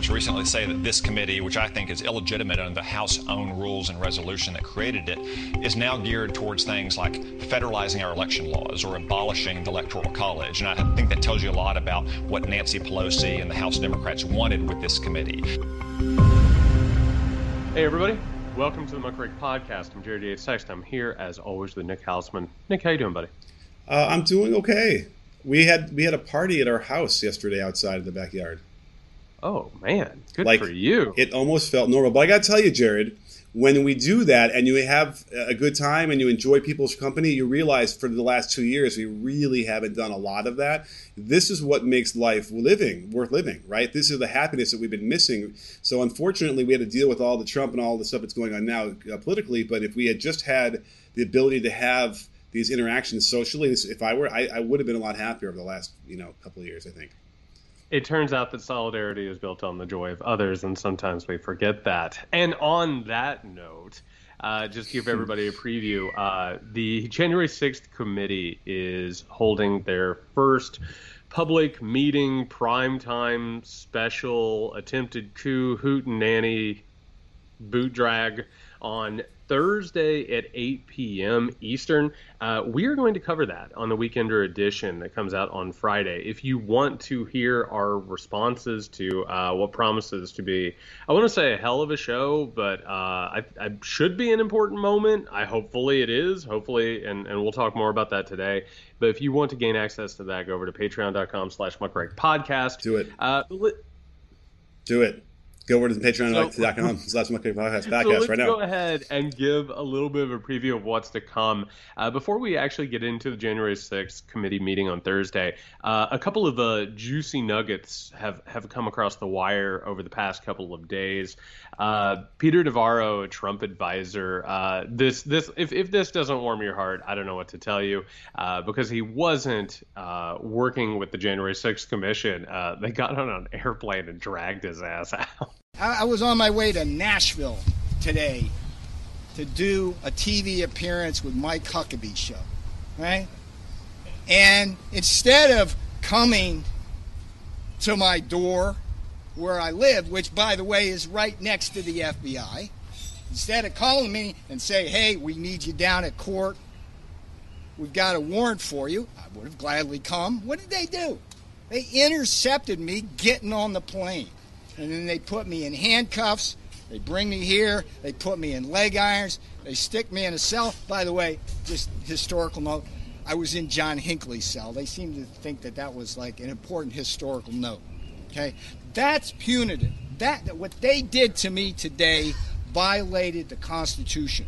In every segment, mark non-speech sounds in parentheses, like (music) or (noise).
reports recently say that this committee, which I think is illegitimate under the House own rules and resolution that created it, is now geared towards things like federalizing our election laws or abolishing the Electoral College. And I think that tells you a lot about what Nancy Pelosi and the House Democrats wanted with this committee. Hey, everybody. Welcome to the Muckrake Podcast. I'm Jared Yates Sexton. I'm here, as always, with Nick Hausman. Nick, how you doing, buddy? Uh, I'm doing okay. We had we had a party at our house yesterday outside in the backyard. Oh man, good like, for you. It almost felt normal, but I got to tell you, Jared, when we do that and you have a good time and you enjoy people's company, you realize for the last two years we really haven't done a lot of that. This is what makes life living worth living, right? This is the happiness that we've been missing. So unfortunately, we had to deal with all the Trump and all the stuff that's going on now uh, politically. But if we had just had the ability to have these interactions socially. If I were, I, I would have been a lot happier over the last you know couple of years. I think. It turns out that solidarity is built on the joy of others, and sometimes we forget that. And on that note, uh, just give everybody a preview. Uh, the January 6th committee is holding their first public meeting, primetime special, attempted coup, hoot and nanny, boot drag on Thursday at 8 p.m. Eastern. Uh, we are going to cover that on the Weekender edition that comes out on Friday. If you want to hear our responses to uh, what promises to be, I want to say a hell of a show, but uh, I, I, should be an important moment. I hopefully it is. Hopefully, and, and we'll talk more about that today. But if you want to gain access to that, go over to patreon.com slash podcast. Do it. Uh, Do it go over to the patreon.com slash podcast podcast (laughs) so right now. go ahead and give a little bit of a preview of what's to come. Uh, before we actually get into the January 6th committee meeting on Thursday, uh, a couple of uh, juicy nuggets have, have come across the wire over the past couple of days. Uh, Peter Navarro, a Trump advisor, uh, this this if, if this doesn't warm your heart, I don't know what to tell you, uh, because he wasn't working with the January 6th commission. they got on an airplane and dragged his ass (laughs) out. I, was on my way to Nashville today to do a TV appearance with Mike Huckabee show, right? And instead of coming to my door where I live, which by the way is right next to the FBI, instead of calling me and say, "Hey, we need you down at court. We've got a warrant for you," I would have gladly come. What did they do? They intercepted me getting on the plane and then they put me in handcuffs. They bring me here. They put me in leg irons. They stick me in a cell. By the way, just historical note, I was in John Hinckley's cell. They seem to think that that was like an important historical note. Okay, that's punitive. That what they did to me today violated the Constitution.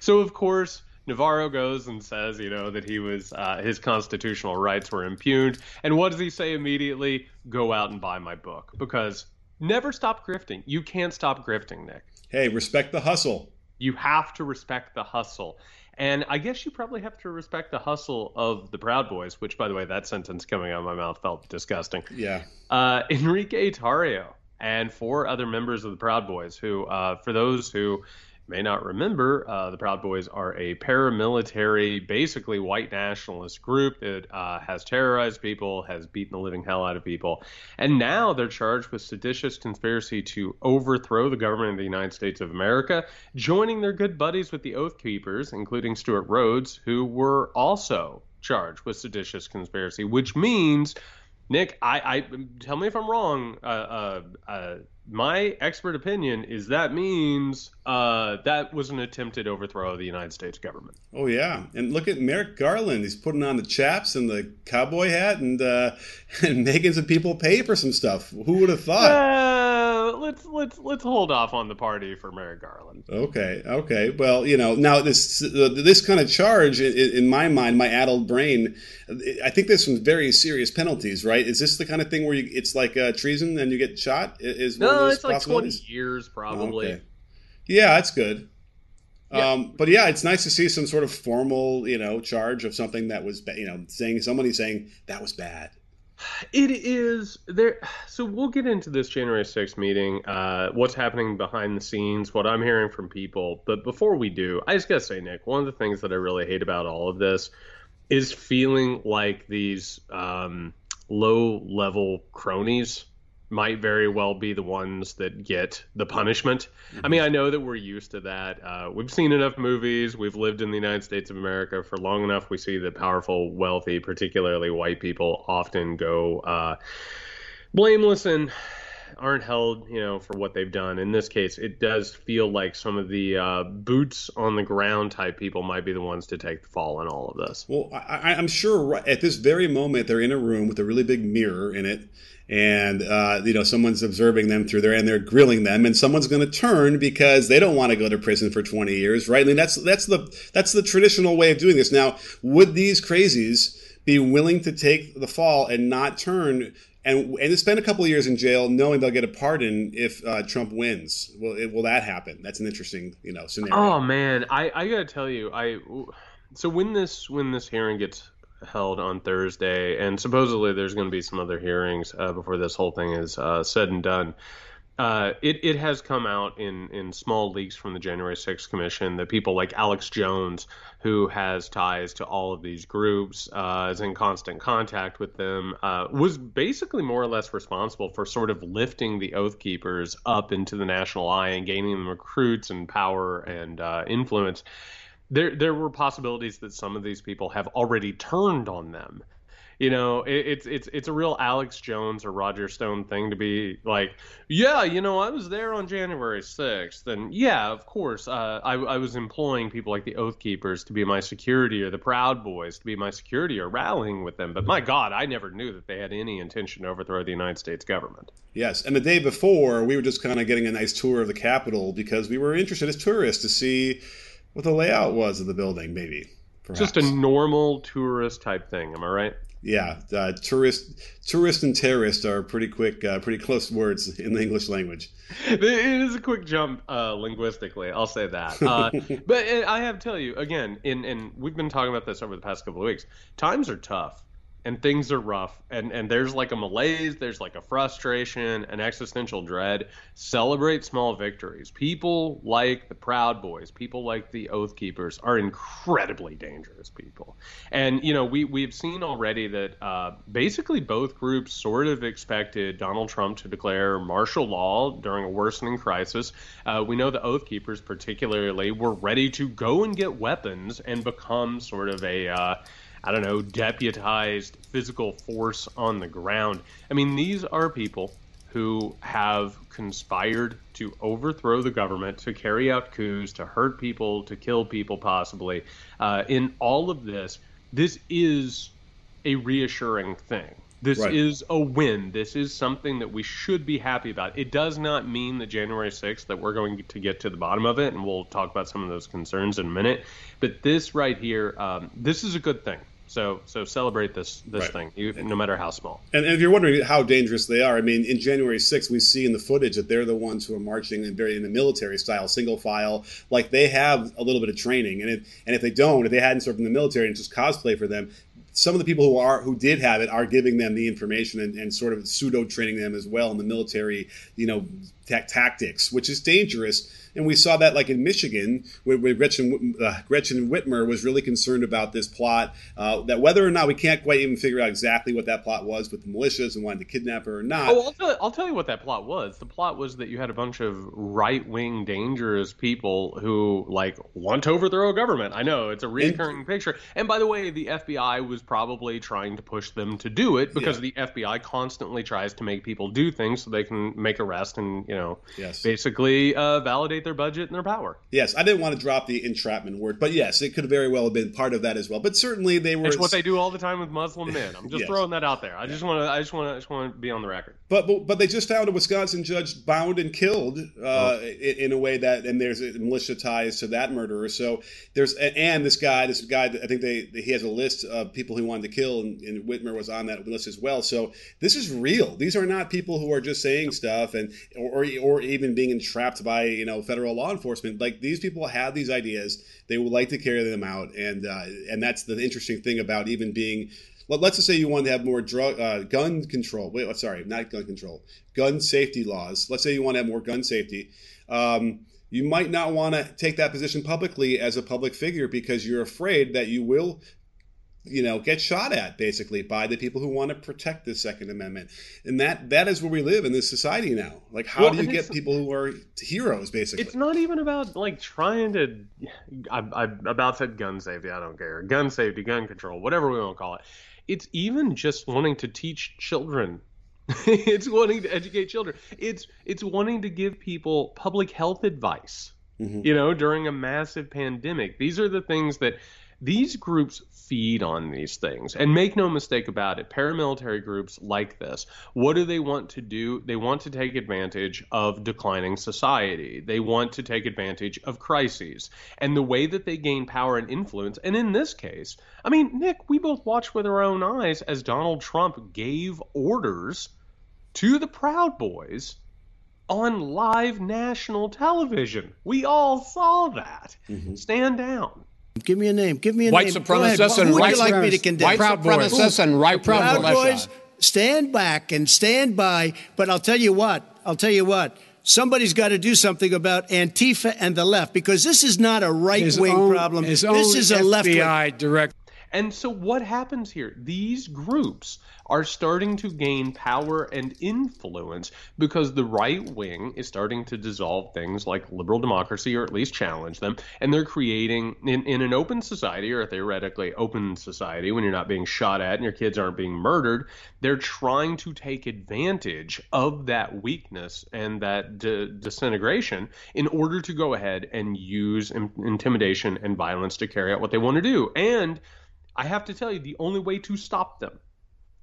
So of course. Navarro goes and says, you know, that he was uh, his constitutional rights were impugned, and what does he say immediately? Go out and buy my book because Never stop grifting. You can't stop grifting, Nick. Hey, respect the hustle. You have to respect the hustle. And I guess you probably have to respect the hustle of the Proud Boys, which, by the way, that sentence coming out of my mouth felt disgusting. Yeah. Uh, Enrique Tarrio and four other members of the Proud Boys, who, uh, for those who may not remember, uh, the Proud Boys are a paramilitary, basically white nationalist group that uh, has terrorized people, has beaten the living hell out of people, and now they're charged with seditious conspiracy to overthrow the government of the United States of America, joining their good buddies with the Oath Keepers, including Stewart Rhodes, who were also charged with seditious conspiracy, which means. Nick, I, I tell me if I'm wrong. Uh, uh, uh my expert opinion is that means uh, that was an attempted overthrow of the United States government. Oh yeah, and look at Merrick Garland. He's putting on the chaps and the cowboy hat, and uh, (laughs) and making some people pay for some stuff. Who would have thought? Let's let's let's hold off on the party for Merrick Garland. Okay, okay. Well, you know, now this this kind of charge, in, in my mind, my addled brain, I think there's some very serious penalties, right? Is this the kind of thing where you, it's like uh, treason and you get shot? Is no, it's like twenty years probably. Okay. Yeah, that's good. Yeah. Um, but yeah, it's nice to see some sort of formal, you know, charge of something that was, you know, saying somebody saying that was bad. It is there. So we'll get into this January 6th meeting, uh, what's happening behind the scenes, what I'm hearing from people. But before we do, I just got to say, Nick, one of the things that I really hate about all of this is feeling like these um, low level cronies might very well be the ones that get the punishment. Mm-hmm. I mean, I know that we're used to that. Uh, we've seen enough movies. We've lived in the United States of America for long enough. We see that powerful, wealthy, particularly white people, often go uh, blameless and aren't held, you know, for what they've done. In this case, it does feel like some of the uh, boots on the ground type people might be the ones to take the fall in all of this. Well, I, am sure at this very moment they're in a room with a really big mirror in it, and uh, you know someone's observing them through there, and they're grilling them, and someone's going to turn because they don't want to go to prison for 20 years, right? Mean, that's that's the that's the traditional way of doing this. Now, would these crazies be willing to take the fall and not turn and and spend a couple of years in jail, knowing they'll get a pardon if uh, Trump wins. Will it, will that happen? That's an interesting you know scenario. Oh man, I I gotta tell you, I so when this when this hearing gets held on Thursday, and supposedly there's going to be some other hearings uh, before this whole thing is uh, said and done. Uh, it, it has come out in, in small leaks from the January 6th Commission that people like Alex Jones, who has ties to all of these groups, uh, is in constant contact with them, uh, was basically more or less responsible for sort of lifting the Oath Keepers up into the national eye and gaining them recruits and power and uh, influence. There, there were possibilities that some of these people have already turned on them you know, it, it's it's it's a real Alex Jones or Roger Stone thing to be like, yeah, you know, I was there on January sixth, and yeah, of course, uh, I, I was employing people like the Oath Keepers to be my security or the Proud Boys to be my security or rallying with them. But my God, I never knew that they had any intention to overthrow the United States government. Yes, and the day before, we were just kind of getting a nice tour of the Capitol because we were interested as tourists to see what the layout was of the building, maybe. Perhaps. Just a normal tourist type thing, am I right? Yeah, uh, tourist, tourist, and terrorist are pretty quick, uh, pretty close words in the English language. (laughs) It is a quick jump uh, linguistically. I'll say that. Uh, (laughs) but uh, I have to tell you again, in and we've been talking about this over the past couple of weeks. Times are tough and things are rough. And and there's like a malaise there's like a frustration an existential dread. Celebrate small victories. People like the proud boys. People like the oath keepers are incredibly dangerous people. And you know we we've seen already that uh, basically both groups sort of expected donald trump to declare martial law during a worsening crisis. Uh, we know the oath keepers particularly were ready to go and get weapons and become sort of a uh, I don't know, deputized physical force on the ground. I mean, these are people who have conspired to overthrow the government, to carry out coups, to hurt people, to kill people, possibly. Uh, in all of this, this is a reassuring thing. This right. is a win. This is something that we should be happy about. It does not mean that January 6th that we're going to get to the bottom of it, and we'll talk about some of those concerns in a minute. But this right here, um, this is a good thing. So so celebrate this this right. thing, no matter how small. And, and, if you're wondering how dangerous they are, I mean, in January 6th, we see in the footage that they're the ones who are marching in very in the military style, single file, like they have a little bit of training. And if and if they don't, if they hadn't served in the military and just cosplay for them, some of the people who are who did have it are giving them the information and, and sort of pseudo training them as well in the military, you know, t- tactics, which is dangerous and we saw that like in Michigan, where, where Gretchen, uh, Gretchen Whitmer was really concerned about this plot, uh, that whether or not we can't quite even figure out exactly what that plot was with the militias and wanting to kidnap her or not. Oh, I'll tell, I'll tell you what that plot was. The plot was that you had a bunch of right wing, dangerous people who like want to overthrow a government. I know it's a recurring and, picture. And by the way, the FBI was probably trying to push them to do it because yeah. the FBI constantly tries to make people do things so they can make arrests and you know yes. basically uh, validate their budget and their power. Yes, I didn't want to drop the entrapment word, but yes, it could very well have been part of that as well. But certainly they were. It's what they do all the time with Muslim men. I'm just (laughs) yes. throwing that out there. I just want to. I just want to. I just want to be on the record. But, but but they just found a Wisconsin judge bound and killed uh, oh. in, in, a way that, and there's militia ties to that murderer. So there's and this guy, this guy, I think they he has a list of people he wanted to kill, and, and Whitmer was on that list as well. So this is real. These are not people who are just saying stuff and or or even being entrapped by you know federal law enforcement. Like these people have these ideas, they would like to carry them out, and uh, and that's the interesting thing about even being. Well, let's just say you want to have more drug uh, gun control. Wait, sorry, not gun control, gun safety laws. Let's say you want to have more gun safety. Um, you might not want to take that position publicly as a public figure because you're afraid that you will you know get shot at basically by the people who want to protect the second amendment and that that is where we live in this society now like how Well, do you get people who are heroes basically It's not even about like trying to. I, I about said gun safety. I don't care. Gun safety, gun control, whatever we want to call it. It's even just wanting to teach children. (laughs) it's wanting to educate children. It's it's wanting to give people public health advice. Mhm. You know, during a massive pandemic. These are the things that these groups feed on these things. And make no mistake about it, paramilitary groups like this, what do they want to do? They want to take advantage of declining society. They want to take advantage of crises. And the way that they gain power and influence, and in this case, I mean, Nick, we both watched with our own eyes as Donald Trump gave orders to the Proud Boys on live national television. We all saw that. Mm-hmm. Stand down. Give me a name. Give me a White name. Supremacists Who and would white you like me to condemn? white Proud Boys. supremacists and right Proud militia. Boys. Stand back and stand by. But I'll tell you what. I'll tell you what. Somebody's got to do something about Antifa and the left because this is not a right wing problem. His This own is a left wing. FBI director. And so what happens here? These groups are starting to gain power and influence because the right wing is starting to dissolve things like liberal democracy or at least challenge them. And they're creating, in, in an open society or a theoretically open society, when you're not being shot at and your kids aren't being murdered, they're trying to take advantage of that weakness and that disintegration in order to go ahead and use in- intimidation and violence to carry out what they want to do. And I have to tell you, the only way to stop them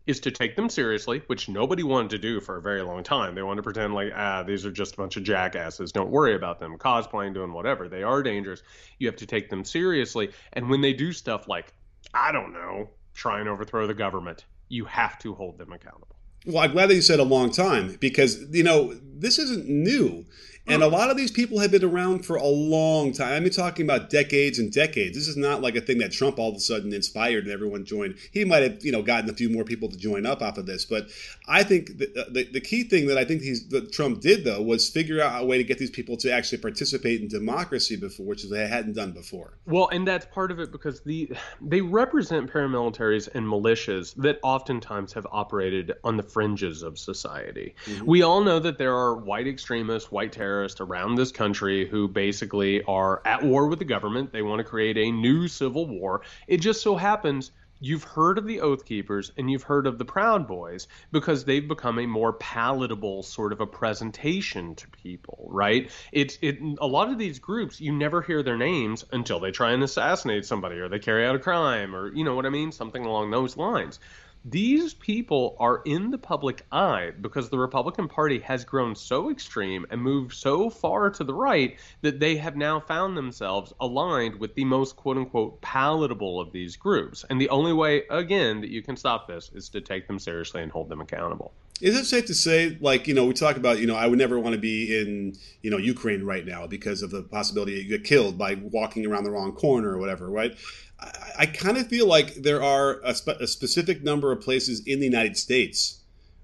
is to take them seriously, which nobody wanted to do for a very long time. They wanted to pretend like, ah, these are just a bunch of jackasses. Don't worry about them. Cosplaying, doing whatever. They are dangerous. You have to take them seriously. And when they do stuff like, I don't know, try and overthrow the government, you have to hold them accountable. Well, I'm glad that you said a long time because you know this isn't new, and a lot of these people have been around for a long time. I mean, talking about decades and decades. This is not like a thing that Trump all of a sudden inspired and everyone joined. He might have you know gotten a few more people to join up off of this, but I think the uh, the, the key thing that I think he's that Trump did though was figure out a way to get these people to actually participate in democracy before, which they hadn't done before. Well, and that's part of it because the they represent paramilitaries and militias that oftentimes have operated on the fringes of society. Mm-hmm. We all know that there are white extremists, white terrorists around this country who basically are at war with the government. They want to create a new civil war. It just so happens You've heard of the Oath Keepers and you've heard of the Proud Boys because they've become a more palatable sort of a presentation to people, right? It's it a lot of these groups you never hear their names until they try and assassinate somebody or they carry out a crime or you know what I mean, something along those lines. These people are in the public eye because the Republican Party has grown so extreme and moved so far to the right that they have now found themselves aligned with the most quote unquote palatable of these groups. And the only way, again, that you can stop this is to take them seriously and hold them accountable. Is it safe to say, like, you know, we talk about, you know, I would never want to be in, you know, Ukraine right now because of the possibility you get killed by walking around the wrong corner or whatever, right? I, I kind of feel like there are a, spe- a specific number of places in the United States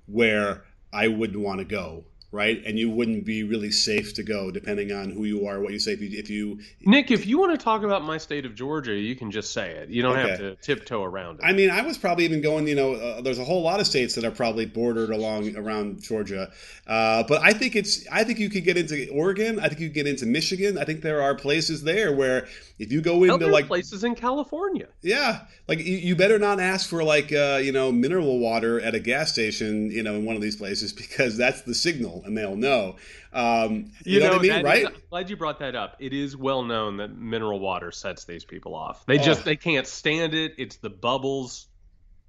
where I wouldn't want to go, right? And you wouldn't be really safe to go depending on who you are, what you say. If you, if you Nick, if you want to talk about my state of Georgia, you can just say it. You don't have to tiptoe around it. I mean, I was probably even going. You know, uh, there's a whole lot of states that are probably bordered along around Georgia, uh, but I think it's. I think you could get into Oregon. I think you could get into Michigan. I think there are places there where if you go into like, places in California. yeah, like you, you better not ask for like uh, you know mineral water at a gas station. You know, in one of these places (laughs) because that's the signal, and they'll know. Um, you, know, what I mean, that is- right? I'm glad you brought that up. It is well known that mineral water sets these people off. They just Oh. they can't stand it. It's the bubbles.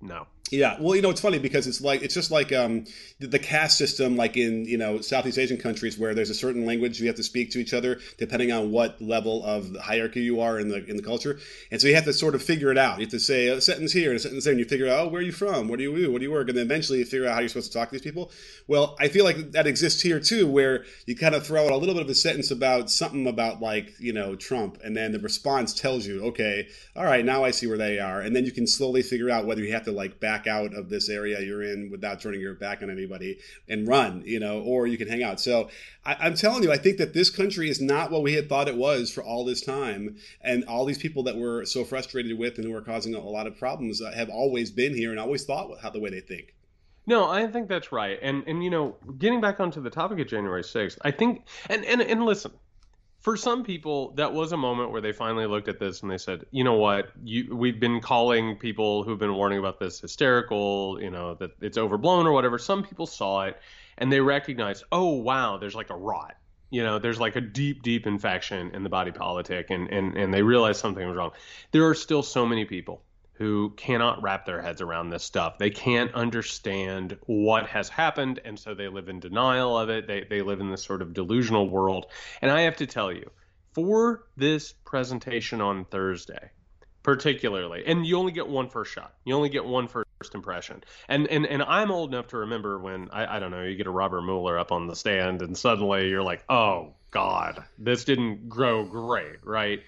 No. Yeah, well, you know, it's funny because it's like it's just like um, the, the caste system, like in you know Southeast Asian countries, where there's a certain language you have to speak to each other depending on what level of hierarchy you are in the in the culture, and so you have to sort of figure it out. You have to say a sentence here and a sentence there, and you figure out, oh, where are you from? What do you do? What do you work? And then eventually you figure out how you're supposed to talk to these people. Well, I feel like that exists here too, where you kind of throw out a little bit of a sentence about something about like you know Trump, and then the response tells you, okay, all right, now I see where they are, and then you can slowly figure out whether you have to like back out of this area you're in without turning your back on anybody and run, you know, or you can hang out. So I, am telling you, I think that this country is not what we had thought it was for all this time, and all these people that we're so frustrated with and who are causing a lot of problems uh, have always been here and always thought how the way they think. No, I think that's right. And and you know, getting back onto the topic of January 6th, I think and and and listen, for some people that was a moment where they finally looked at this and they said, "You know what? You we've been calling people who've been warning about this hysterical, you know, that it's overblown or whatever. Some people saw it and they recognized, "Oh, wow, there's like a rot." You know, there's like a deep, deep infection in the body politic, and, and, and they realized something was wrong. There are still so many people who cannot wrap their heads around this stuff. They can't understand what has happened, and so they live in denial of it. They, they live in this sort of delusional world. And I have to tell you, for this presentation on Thursday, particularly, and you only get one first shot, you only get one first impression. And and, and I'm old enough to remember when, I, I don't know, you get a Robert Mueller up on the stand, and suddenly you're like, oh, God, this didn't grow great, right?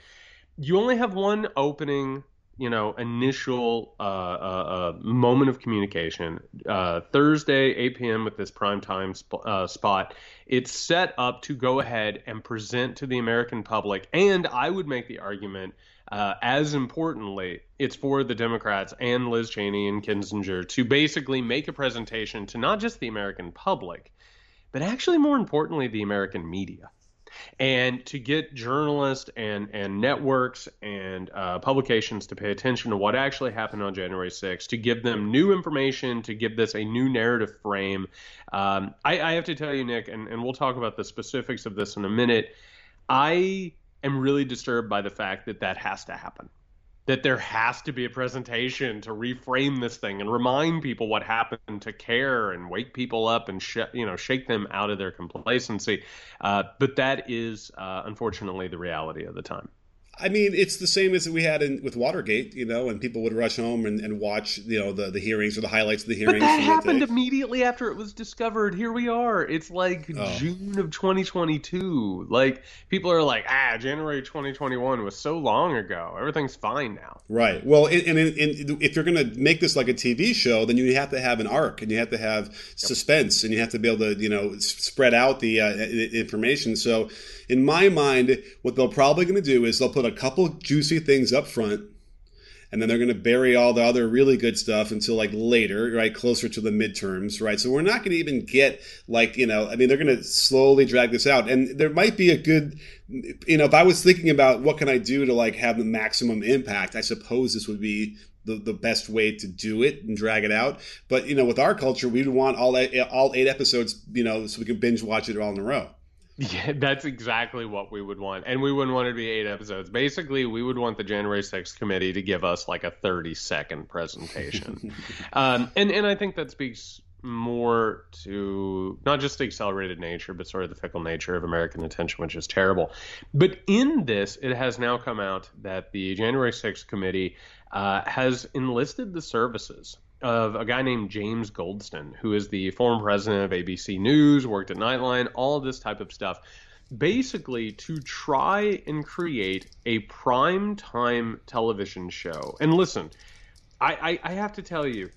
You only have one opening you know initial uh, uh, uh, moment of communication uh, thursday 8 p.m with this prime time sp- uh, spot. It's set up to go ahead and present to the american public and i would make the argument as importantly it's for the democrats and liz cheney and kinzinger to basically make a presentation to not just the american public but actually more importantly the american media and to get journalists and and networks and uh, publications to pay attention to what actually happened on January 6th, to give them new information, to give this a new narrative frame. Um, I, I, have to tell you, Nick, and, and we'll talk about the specifics of this in a minute. I am really disturbed by the fact that that has to happen that there has to be a presentation to reframe this thing and remind people what happened to care and wake people up and sh- you know shake them out of their complacency. Uh, but that is uh, unfortunately the reality of the time. I mean, it's the same as we had in, with Watergate, you know, and people would rush home and, and watch, you know, the, the hearings or the highlights of the hearings. But that happened immediately after it was discovered. Here we are. It's like oh. June of 2022. Like people are like, ah, January 2021 was so long ago. Everything's fine now. Right. Well, and, and, and if you're going to make this like a TV show, then you have to have an arc and you have to have yep. suspense and you have to be able to, you know, spread out the uh, information. So in my mind, what they're probably going to do is they'll put a couple juicy things up front and then they're going to bury all the other really good stuff until like later, right, closer to the midterms, right? So we're not going to even get like you know, I mean, they're going to slowly drag this out, and there might be a good, you know, if I was thinking about what can I do to like have the maximum impact, I suppose this would be the, the best way to do it and drag it out. But you know, with our culture, we'd want all all eight episodes, you know, so we can binge watch it all in a row. Yeah, that's exactly what we would want. And we wouldn't want it to be eight episodes. Basically, we would want the January 6th committee to give us like a 30 second presentation. (laughs) um, and, and I think that speaks more to not just the accelerated nature, but sort of the fickle nature of American attention, which is terrible. But in this, it has now come out that the January 6th committee uh, has enlisted the services of a guy named James Goldston, who is the former president of ABC News, worked at Nightline, all of this type of stuff, basically to try and create a prime time television show. And listen, I, I, I have to tell you,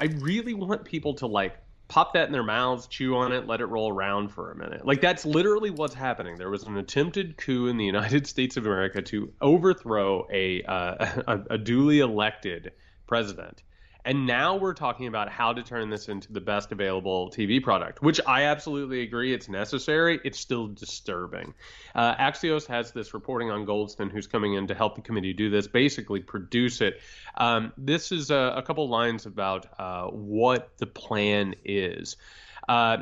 I really want people to like pop that in their mouths, chew on it, let it roll around for a minute. Like that's literally what's happening. There was an attempted coup in the United (laughs) States of America to overthrow a uh, (laughs) a, a duly elected president. And now we're talking about how to turn this into the best available TV product, which I absolutely agree it's necessary. It's still disturbing. Uh, Axios has this reporting on Goldston, who's coming in to help the committee do this, basically produce it. Um, this is a, a, couple lines about uh, what the plan is. Uh,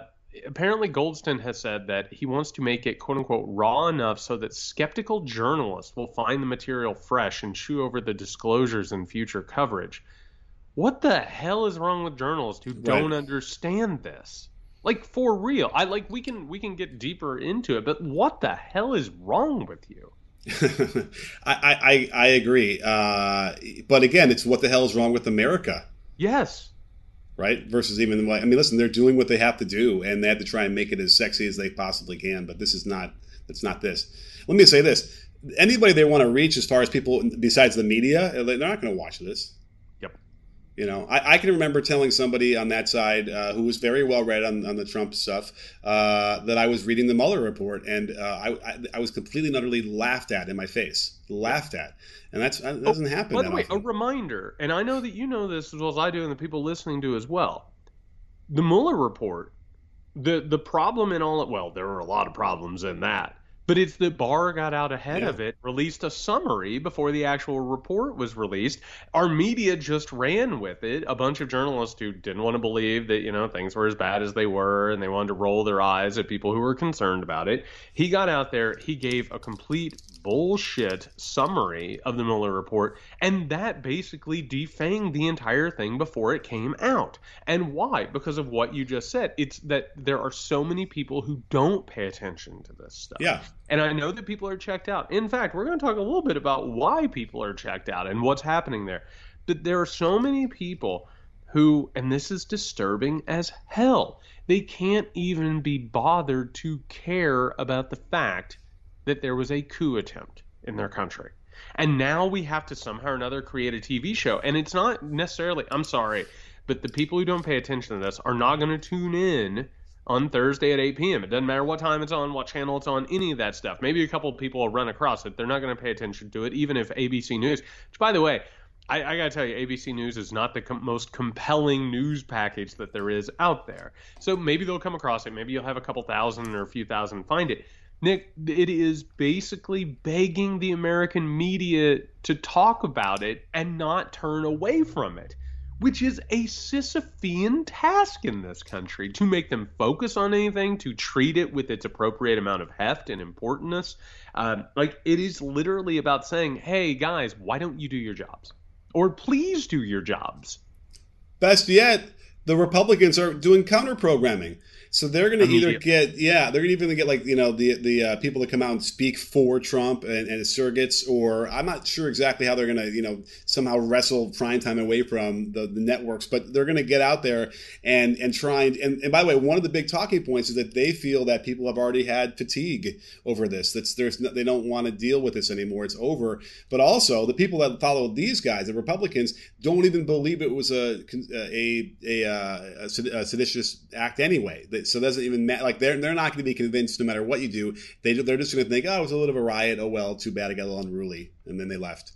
apparently Goldston has said that he wants to make it quote unquote raw enough so that skeptical journalists will find the material fresh and chew over the disclosures in future coverage what the hell is wrong with journalists who don't understand this? Like for real. I like we can we can get deeper into it, but what the hell is wrong with you? (laughs) I, I I agree. Uh, but again, it's what the hell is wrong with America? Yes. Right? Versus even I mean, listen, they're doing what they have to do, and they have to try and make it as sexy as they possibly can. But this is not. It's not this. Let me say this: anybody they want to reach, as far as people besides the media, they're not going to watch this You know, I, I, can remember telling somebody on that side uh, who was very well read on, on the Trump stuff uh, that I was reading the Mueller report, and uh, I, I, I, was completely and utterly laughed at in my face, laughed at, and that's that doesn't oh, happen. By the way, often. a reminder, and I know that you know this as well as I do, and the people listening do as well. The Mueller report, the the problem in all it well, there are a lot of problems in that but it's that Barr got out ahead yeah. of it, released a summary before the actual report was released. Our media just ran with it. A bunch of journalists who didn't want to believe that, you know, things were as bad as they were and they wanted to roll their eyes at people who were concerned about it. He got out there, he gave a complete bullshit summary of the Mueller report, and that basically defanged the entire thing before it came out. And why? Because of what you just said. It's that there are so many people who don't pay attention to this stuff. Yeah. And I know that people are checked out. In fact, we're going to talk a little bit about why people are checked out and what's happening there. But there are so many people who, and this is disturbing as hell, they can't even be bothered to care about the fact that there was a coup attempt in their country. And now we have to somehow or another create a TV show. And it's not necessarily, I'm sorry, but the people who don't pay attention to this are not going to tune in on Thursday at 8 p.m. It doesn't matter what time it's on, what channel it's on, any of that stuff. Maybe a couple people will run across it. They're not going to pay attention to it, even if ABC News, which, by the way, I, I got to tell you, ABC News is not the com- most compelling news package that there is out there. So maybe they'll come across it. Maybe you'll have a couple thousand or a few thousand find it. Nick, it is basically begging the American media to talk about it and not turn away from it, which is a Sisyphean task in this country to make them focus on anything, to treat it with its appropriate amount of heft and importance. Um, like, it is literally about saying, hey, guys, why don't you do your jobs? Or please do your jobs. Best yet, the Republicans are doing counter programming. So they're going to either get yeah, they're going to even get like you know the the uh, people that come out and speak for Trump and, and surrogates, or I'm not sure exactly how they're going to you know somehow wrestle prime time away from the, the networks, but they're going to get out there and and try and, and and by the way, one of the big talking points is that they feel that people have already had fatigue over this. That's there's they don't want to deal with this anymore. It's over. But also the people that follow these guys, the Republicans, don't even believe it was a a a, a, a seditious act anyway so it doesn't even matter. Like they're they're not going to be convinced no matter what you do. They they're just going to think, oh, it was a little bit of a riot. Oh well, too bad. I got a little unruly, and then they left.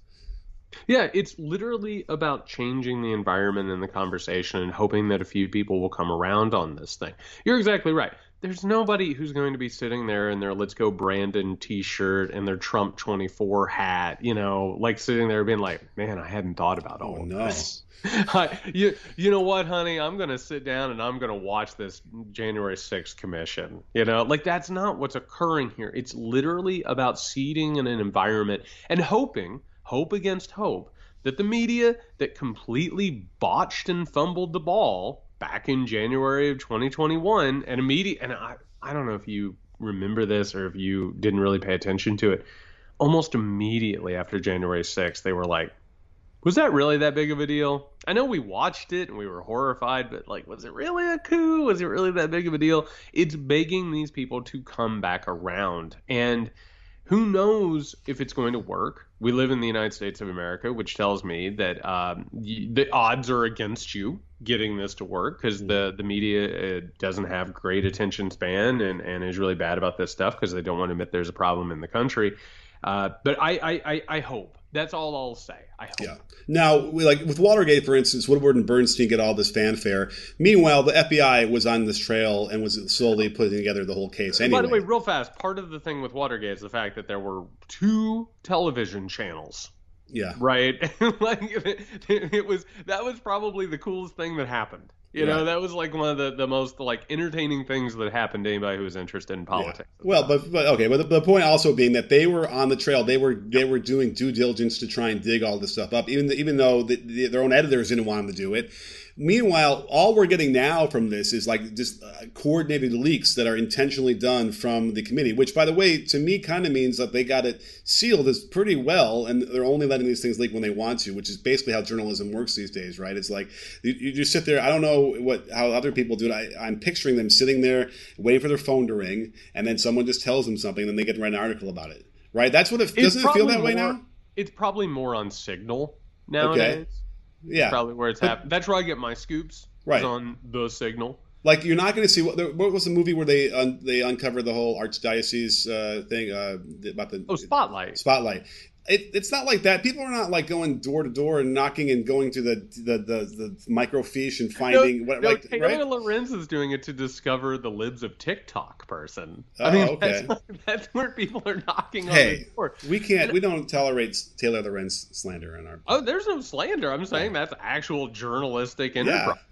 Yeah, it's literally about changing the environment and the conversation and hoping that a few people will come around on this thing. You're exactly right. There's nobody who's going to be sitting there in their Let's Go Brandon t shirt and their Trump 24 hat, you know, like sitting there being like, man, I hadn't thought about all oh, no. this. (laughs) you you know what, honey? I'm gonna sit down and I'm gonna watch this January 6th commission. You know, like that's not what's occurring here. It's literally about seeding in an environment and hoping, hope against hope, that the media that completely botched and fumbled the ball back in January of 2021 and immediate and I I don't know if you remember this or if you didn't really pay attention to it. Almost immediately after January 6th, they were like, was that really that big of a deal? I know we watched it and we were horrified, but like, was it really a coup? Was it really that big of a deal? It's begging these people to come back around. And who knows if it's going to work? We live in the United States of America, which tells me that um, the odds are against you getting this to work because the, the media doesn't have great attention span and, and is really bad about this stuff because they don't want to admit there's a problem in the country. Uh, but I, I, I, hope that's all I'll say. I hope. Yeah. Now, like with Watergate, for instance, Woodward and Bernstein get all this fanfare. Meanwhile, the FBI was on this trail and was slowly putting together the whole case. Anyway. By the way, real fast, part of the thing with Watergate is the fact that there were two television channels. Yeah. Right. (laughs) like it, it was that was probably the coolest thing that happened. You know, that was like one of the, the most like entertaining things that happened to anybody who was interested in politics. Yeah. Well, but but okay, but the, the, point also being that they were on the trail, they were they were doing due diligence to try and dig all this stuff up, even even though the, the, their own editors didn't want them to do it. Meanwhile, all we're getting now from this is like just uh, coordinated leaks that are intentionally done from the committee, which, by the way, to me kind of means that they got it sealed as pretty well, and they're only letting these things leak when they want to, which is basically how journalism works these days, right? It's like you, you just sit there. I don't know what how other people do it. I, I'm picturing them sitting there waiting for their phone to ring, and then someone just tells them something, and then they get to write an article about it, right? That's what it doesn't it feel that way now. It's probably more on Signal nowadays. Okay Yeah. probably where it's happening. That's where I get my scoops. Right. on the signal. Like you're not going to see what, what was the movie where they un, they uncovered the whole archdiocese uh, thing uh, about the Oh, spotlight. spotlight. It, it's not like that. People are not like going door to door and knocking and going to the the the, the microfiche and finding what no, like Taylor right. Lorenz is doing it to discover the libs of TikTok person. Oh, I mean, okay. that's, that's where people are knocking on Hey, the door. we can't. We don't tolerate Taylor Lorenz slander in our. Oh, there's no slander. I'm saying that's actual journalistic enterprise. Yeah.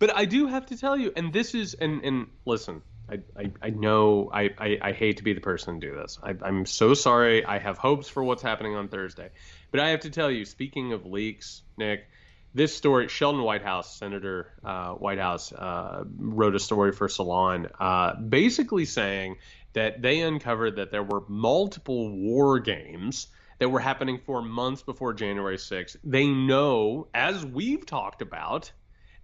But I do have to tell you, and this is, and and listen, I I, know I, I I hate to be the person to do this. I, I'm so sorry. I have hopes for what's happening on Thursday, but I have to tell you, speaking of leaks, Nick. This story, Sheldon Whitehouse, Senator uh, Whitehouse, uh, wrote a story for Salon, uh, basically saying that they uncovered that there were multiple war games that were happening for months before January 6th. They know, as we've talked about,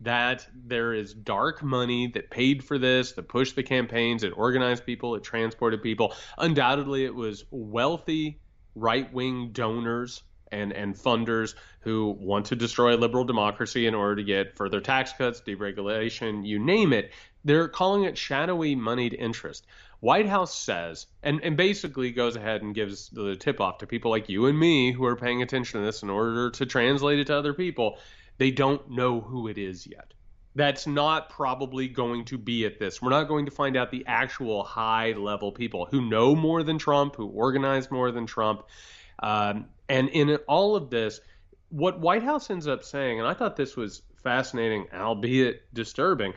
that there is dark money that paid for this, that pushed the campaigns, it organized people, it transported people. Undoubtedly, it was wealthy right wing donors and, and funders who want to destroy liberal democracy in order to get further tax cuts, deregulation, you name it. They're calling it shadowy moneyed interest. Whitehouse says, and, and basically goes ahead and gives the tip off to people like you and me who are paying attention to this in order to translate it to other people. They don't know who it is yet. That's not probably going to be at this. We're not going to find out the actual high level people who know more than Trump, who organize more than Trump. Um, and in all of this, what Whitehouse ends up saying, and I thought this was fascinating, albeit disturbing,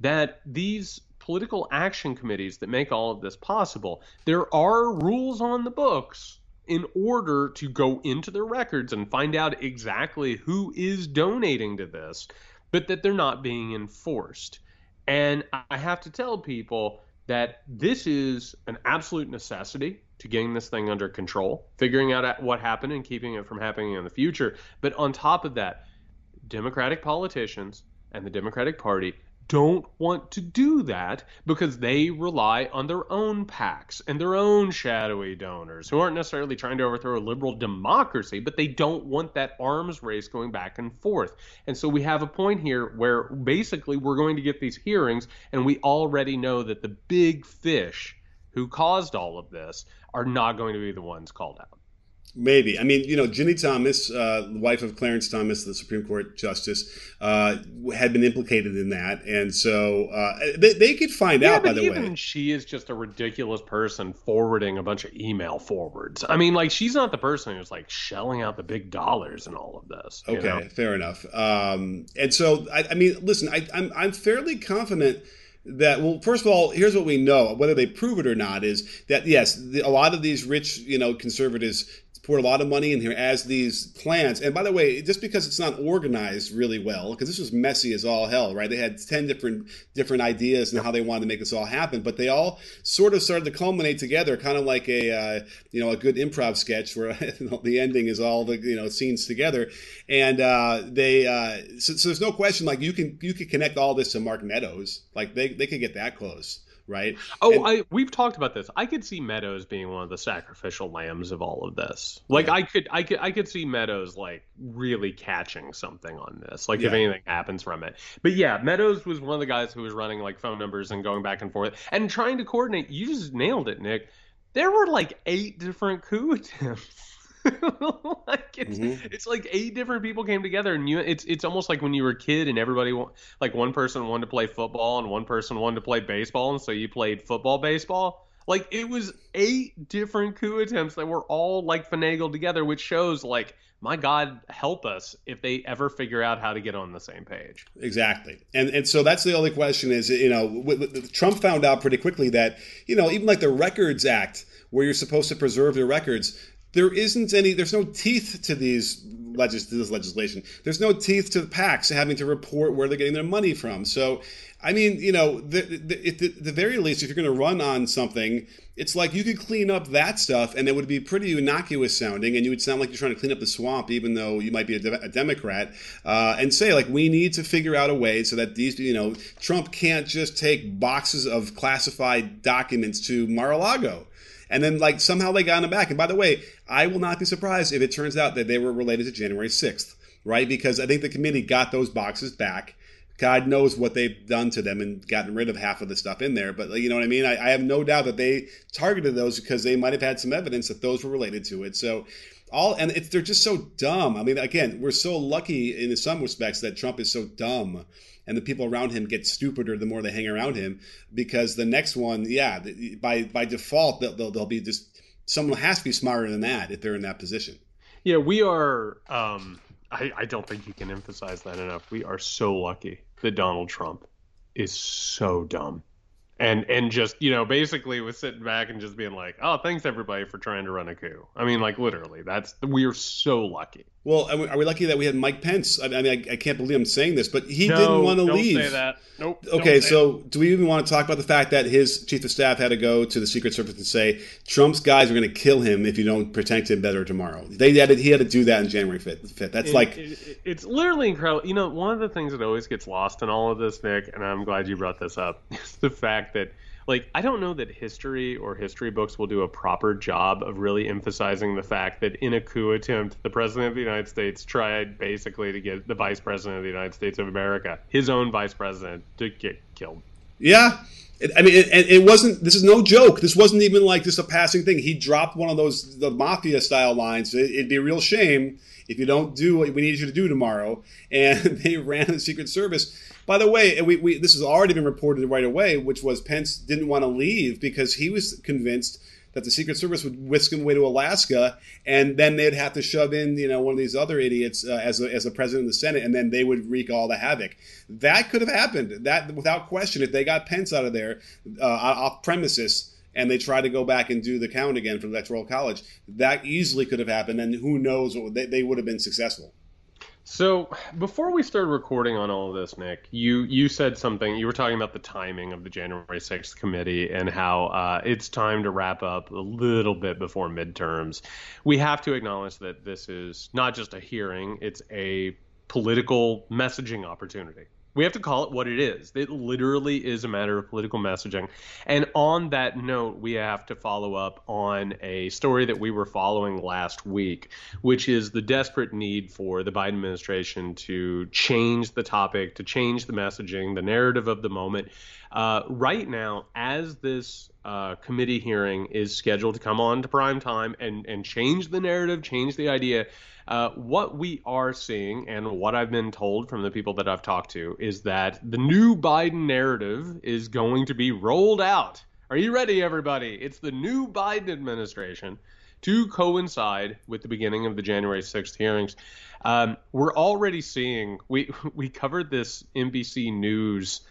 that these political action committees that make all of this possible, there are rules on the books in order to go into their records and find out exactly who is donating to this, but that they're not being enforced. And I have to tell people that this is an absolute necessity to getting this thing under control, figuring out what happened and keeping it from happening in the future. But on top of that, Democratic politicians and the Democratic Party don't want to do that because they rely on their own PACs and their own shadowy donors who aren't necessarily trying to overthrow a liberal democracy, but they don't want that arms race going back and forth. And so we have a point here where basically we're going to get these hearings, and we already know that the big fish who caused all of this are not going to be the ones called out. Maybe. I mean, you know, Ginny Thomas, uh, wife of Clarence Thomas, the Supreme Court justice, uh, had been implicated in that, and so uh, they, they could find yeah, out. By the even way, she is just a ridiculous person forwarding a bunch of email forwards. I mean, like she's not the person who's like shelling out the big dollars and all of this. you okay, know? fair enough. Um, and so, I, I mean, listen, I, I'm I'm fairly confident that well first of all here's what we know whether they prove it or not is that yes the, a lot of these rich you know conservatives pour a lot of money in here as these plans and by the way just because it's not organized really well because this was messy as all hell right? They had 10 different different ideas and how they wanted to make this all happen but they all sort of started to culminate together kind of like a uh, you know a good improv sketch where (laughs) the ending is all the you know scenes together. And uh, they uh, so, so there's no question like you can you can connect all this to mark meadows. Like they, they could get that close right Oh, And- I we've talked about this. I could see Meadows being one of the sacrificial lambs of all of this. Like I could, I could, I could see Meadows like really catching something on this. Like if anything happens from it. But yeah, Meadows was one of the guys who was running like phone numbers and going back and forth and trying to coordinate. You just nailed it, Nick. There were like eight different coup (laughs) attempts. (laughs) like it's, Mhm. it's like eight different people came together and you it's it's almost like when you were a kid and everybody like one person wanted to play football and one person wanted to play baseball and so you played football baseball. Like it was eight different coup attempts that were all like finagled together which shows like my god help us if they ever figure out how to get on the same page. Exactly, and and so that's the only question is you know w- w- Trump found out pretty quickly that you know even like the Records Act where you're supposed to preserve your records, there isn't any there's no teeth to these legis to this legislation. There's no teeth to the PACs having to report where they're getting their money from. So I mean you know the, the, the, the very least if you're going to run on something. It's like you could clean up that stuff, and it would be pretty innocuous sounding, and you would sound like you're trying to clean up the swamp, even though you might be a, de- a Democrat, uh, and say like we need to figure out a way so that these, you know, Trump can't just take boxes of classified documents to Mar-a-Lago. And then, like, somehow they got him back. And by the way, I will not be surprised if it turns out that they were related to January 6th. right? Because I think the committee got those boxes back. God knows what they've done to them and gotten rid of half of the stuff in there. But you know what I mean? I, I have no doubt that they targeted those because they might have had some evidence that those were related to it. So all and it's, they're just so dumb. I mean, again, we're so lucky in some respects that Trump is so dumb, and the people around him get stupider the more they hang around him. Because the next one, yeah, by by default, they'll, they'll, they'll be just someone has to be smarter than that if they're in that position. Yeah, we are. Um, I, I don't think you can emphasize that enough. We are so lucky that Donald Trump is so dumb and and just you know basically was sitting back and just being like oh thanks everybody for trying to run a coup i mean like literally that's we're so lucky well are we lucky that we had mike pence? I mean i, I can't believe i'm saying this but he no, didn't want to leave. say that. Nope okay so do we even want to talk about the fact that his chief of staff had to go to the secret service and say trump's guys are going to kill him if you don't protect him better tomorrow. They had to, he had to do that on january 5th, 5th. that's it, like it, it's literally incredible. You know one of the things that always gets lost in all of this nick and i'm glad you brought this up (laughs) is the fact that like I don't know that history or history books will do a proper job of really emphasizing the fact that in a coup attempt, the president of the United States tried basically to get the vice president of the United States of America, his own vice president, to get killed. Yeah. I mean, it, it, wasn't. This is no joke. This wasn't even like just a passing thing. He dropped one of those the mafia style lines. It, it'd be a real shame if you don't do what we need you to do tomorrow. And (laughs) they ran the Secret Service by the way, we, we, this has already been reported right away, which was Pence didn't want to leave because he was convinced that the Secret Service would whisk him away to Alaska, and then they'd have to shove in, you know, one of these other idiots uh, as a, as a president of the Senate, and then they would wreak all the havoc. That could have happened. That without question, if they got Pence out of there uh, off premises and they tried to go back and do the count again for the Electoral College, that easily could have happened, and who knows, they, they would have been successful. So before we started recording on all of this, Nick, you you said something. You were talking about the timing of the January 6th committee and how uh, it's time to wrap up a little bit before midterms. We have to acknowledge that this is not just a hearing; it's a political messaging opportunity. We have to call it what it is. It literally is a matter of political messaging. And on that note, we have to follow up on a story that we were following last week, which is the desperate need for the Biden administration to change the topic, to change the messaging, the narrative of the moment. Uh, right now, as this uh, committee hearing is scheduled to come on to prime time and, and change the narrative, change the idea, uh, what we are seeing, and what I've been told from the people that I've talked to, is that the new Biden narrative is going to be rolled out. Are you ready, everybody? It's the new Biden administration to coincide with the beginning of the January 6th hearings. Um, we're already seeing we (laughs) we covered this NBC News.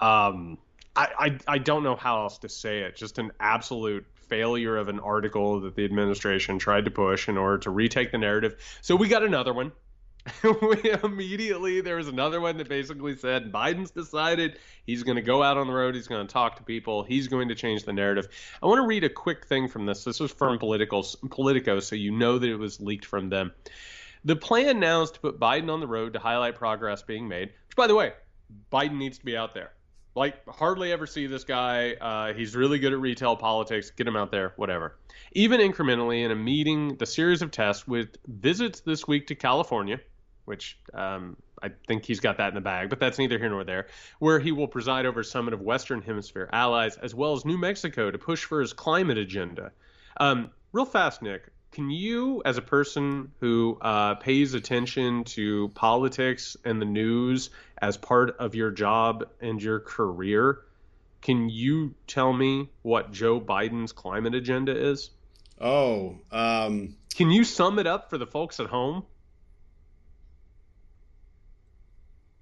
Um, I, I I don't know how else to say it. Just an absolute failure of an article that the administration tried to push in order to retake the narrative. So we got another one. (laughs) we immediately there was another one that basically said Biden's decided he's going to go out on the road, he's going to talk to people, he's going to change the narrative. I want to read a quick thing from this. This was from Politico, Politico, so you know that it was leaked from them. The plan now is to put Biden on the road to highlight progress being made. Which, by the way, Biden needs to be out there like hardly ever see this guy. Uh, he's really good at retail politics. Get him out there, whatever. Even incrementally in a meeting, the series of tests with visits this week to California, which um, I think he's got that in the bag, but that's neither here nor there, where he will preside over a summit of Western Hemisphere allies as well as New Mexico to push for his climate agenda. Um, real fast, Nick, can you, as a person who uh, pays attention to politics and the news as part of your job and your career, can you tell me what Joe Biden's climate agenda is? Oh, um... can you sum it up for the folks at home?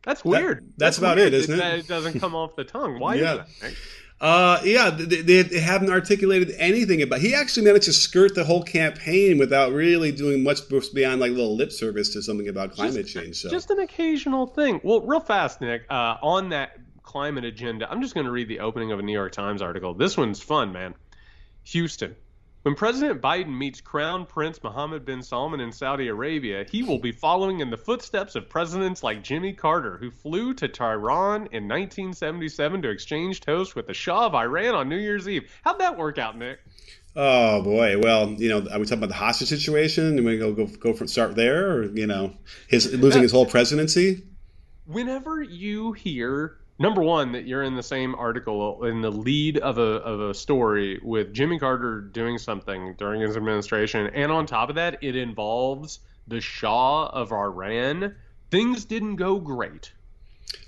That's weird. That, that's, that's, about weird. it, isn't it? It doesn't come off the tongue. Why (laughs) yeah. Uh, yeah, they, they, haven't articulated anything about. He actually managed to skirt the whole campaign without really doing much beyond like little lip service to something about climate just, change. So just an occasional thing. Well, real fast, Nick. Uh, on that climate agenda, I'm just going to read the opening of a New York Times article. This one's fun, man. Houston, When President Biden meets Crown Prince Mohammed bin Salman in Saudi Arabia, he will be following in the footsteps of presidents like Jimmy Carter, who flew to Tehran in 1977 to exchange toast with the Shah of Iran on New Year's Eve. How'd that work out, Nick? Oh boy. Well, you know, are we talking about the hostage situation? Do we go go go from start there, or you know, his losing uh, his whole presidency? Whenever you hear number one that you're in the same article in the lead of a of a story with Jimmy Carter doing something during his administration, and on top of that, it involves the Shah of Iran. Things didn't go great.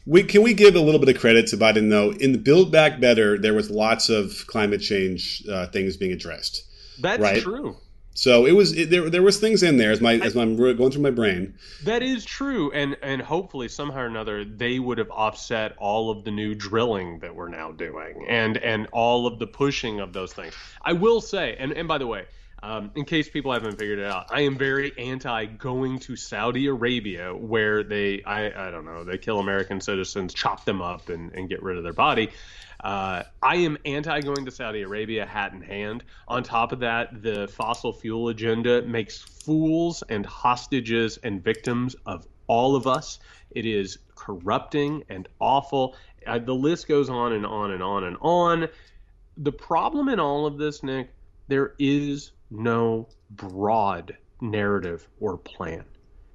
We, can we give a little bit of credit to Biden though? In the Build Back Better, there was lots of climate change uh, things being addressed. That's right? true. So it was it, there. There was things in there as my as I'm going through my brain. That is true, and and hopefully somehow or another they would have offset all of the new drilling that we're now doing, and and all of the pushing of those things. I will say, and and by the way, um, in case people haven't figured it out, I am very anti going to Saudi Arabia where they, I, I don't know, they kill American citizens, chop them up, and, and get rid of their body. Uh, I am anti going to Saudi Arabia hat in hand. On top of that, the fossil fuel agenda makes fools and hostages and victims of all of us. It is corrupting and awful. Uh, the list goes on and on and on and on. The problem in all of this, Nick, there is no broad narrative or plan.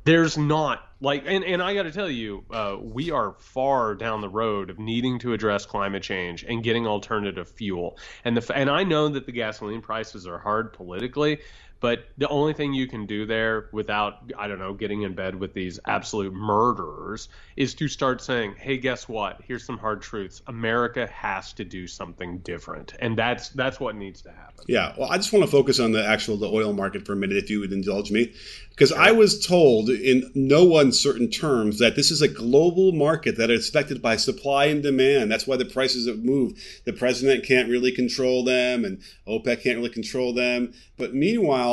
There's not like, and, and I got to tell you, uh, we are far down the road of needing to address climate change and getting alternative fuel. And the and I know that the gasoline prices are hard politically, but the only thing you can do there without, I don't know, getting in bed with these absolute murderers is to start saying, hey, guess what? Here's some hard truths. America has to do something different. And that's that's what needs to happen. Yeah. Well, I just want to focus on the actual the oil market for a minute, if you would indulge me. Because I was told in no uncertain terms that this is a global market that is affected by supply and demand. That's why the prices have moved. The president can't really control them, and OPEC can't really control them. But meanwhile,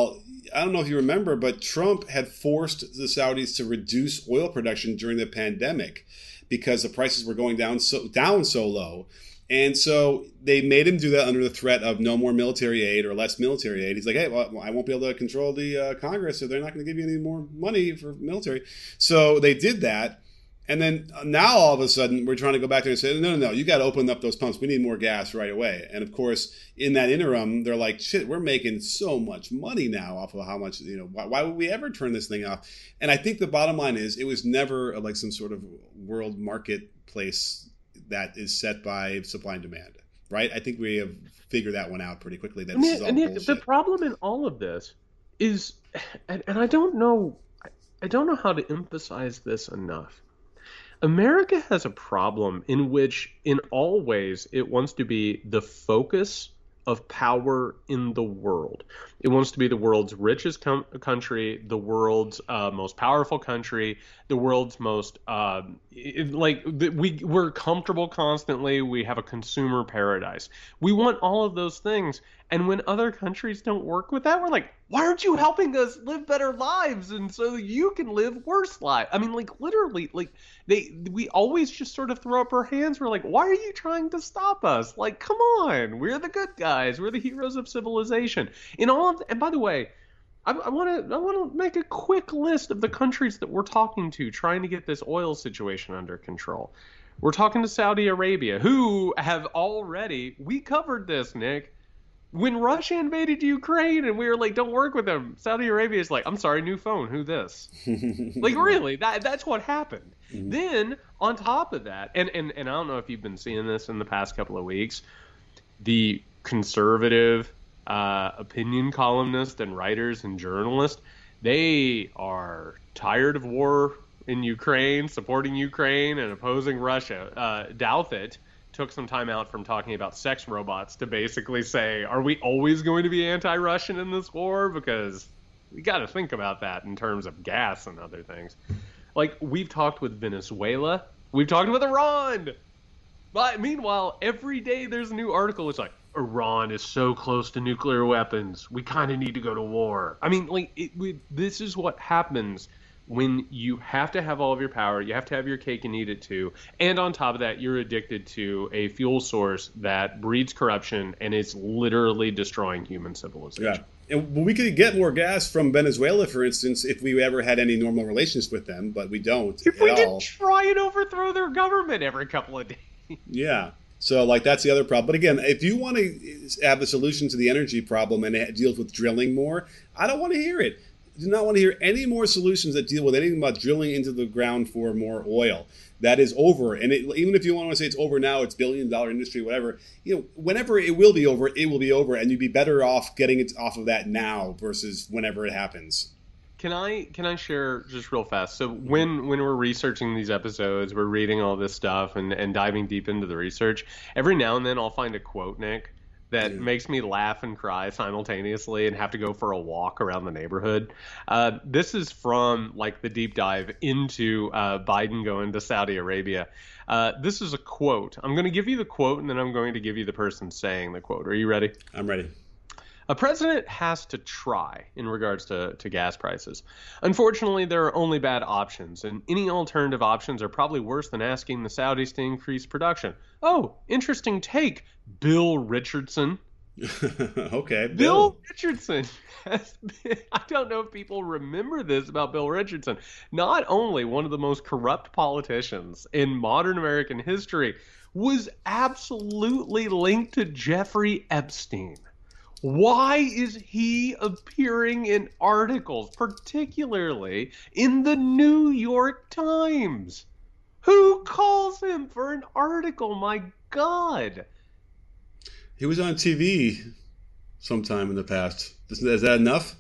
I don't know if you remember, but Trump had forced the Saudis to reduce oil production during the pandemic because the prices were going down so down so low. And so they made him do that under the threat of no more military aid or less military aid. He's like, hey, well, I won't be able to control the uh, Congress, so they're not going to give you any more money for military. So they did that. And then uh, now all of a sudden we're trying to go back there and say, no, no, no, you got to open up those pumps. We need more gas right away. And of course, in that interim, they're like, shit, we're making so much money now off of how much, you know, why, why would we ever turn this thing off? And I think the bottom line is it was never like some sort of world marketplace that is set by supply and demand, right? I think we have figured that one out pretty quickly. That and, and the, the problem in all of this is, and, and I don't know, I don't know how to emphasize this enough. America has a problem in which, in all ways, it wants to be the focus of power in the world. It wants to be the world's richest com- country, the world's uh, most powerful country, the world's most uh, it, like we we're comfortable constantly. We have a consumer paradise. We want all of those things, and when other countries don't work with that, we're like, why aren't you helping us live better lives and so you can live worse lives? I mean, like literally, like they we always just sort of throw up our hands. We're like, why are you trying to stop us? Like, come on, we're the good guys. We're the heroes of civilization. In all and by the way, I want to I want to make a quick list of the countries that we're talking to, trying to get this oil situation under control. We're talking to Saudi Arabia, who have already we covered this, Nick. When Russia invaded Ukraine and we were like, "Don't work with them," Saudi Arabia is like, "I'm sorry, new phone. Who this?" (laughs) like, really? That that's what happened. Mm-hmm. Then on top of that, and, and and I don't know if you've been seeing this in the past couple of weeks, the conservative uh, opinion columnists and writers and journalists, they are tired of war in Ukraine, supporting Ukraine and opposing Russia. Uh, Douthat took some time out from talking about sex robots to basically say, are we always going to be anti-Russian in this war? Because we got to think about that in terms of gas and other things. Like we've talked with Venezuela, we've talked with Iran. But meanwhile, every day there's a new article. It's like Iran is so close to nuclear weapons. We kind of need to go to war. I mean, like, it, we, this is what happens when you have to have all of your power, you have to have your cake and eat it too, and on top of that, you're addicted to a fuel source that breeds corruption and is literally destroying human civilization. Yeah. And we could get more gas from Venezuela, for instance, if we ever had any normal relations with them, but we don't. If we didn't try and overthrow their government every couple of days. Yeah. So, like, that's the other problem. But again, if you want to have a solution to the energy problem and it deals with drilling more, I don't want to hear it I do not want to hear any more solutions that deal with anything about drilling into the ground for more oil. That is over. And it, even if you want to say it's over now, it's billion dollar industry, whatever, you know, whenever it will be over, it will be over. And you'd be better off getting it off of that now versus whenever it happens. Can I can I share just real fast? So when when we're researching these episodes, we're reading all this stuff and, and diving deep into the research. Every now and then I'll find a quote, Nick, that makes me laugh and cry simultaneously and have to go for a walk around the neighborhood. Uh, this is from like the deep dive into uh, Biden going to Saudi Arabia. Uh, this is a quote. I'm going to give you the quote and then I'm going to give you the person saying the quote. Are you ready? I'm ready. A president has to try in regards to, to gas prices. Unfortunately, there are only bad options, and any alternative options are probably worse than asking the Saudis to increase production. Oh, interesting take, Bill Richardson. (laughs) okay, Bill. Bill Richardson. (laughs) I don't know if people remember this about Bill Richardson. Not only one of the most corrupt politicians in modern American history, was absolutely linked to Jeffrey Epstein. Why is he appearing in articles, particularly in the New York Times? Who calls him for an article? My God. He was on TV sometime in the past. Is, is that enough?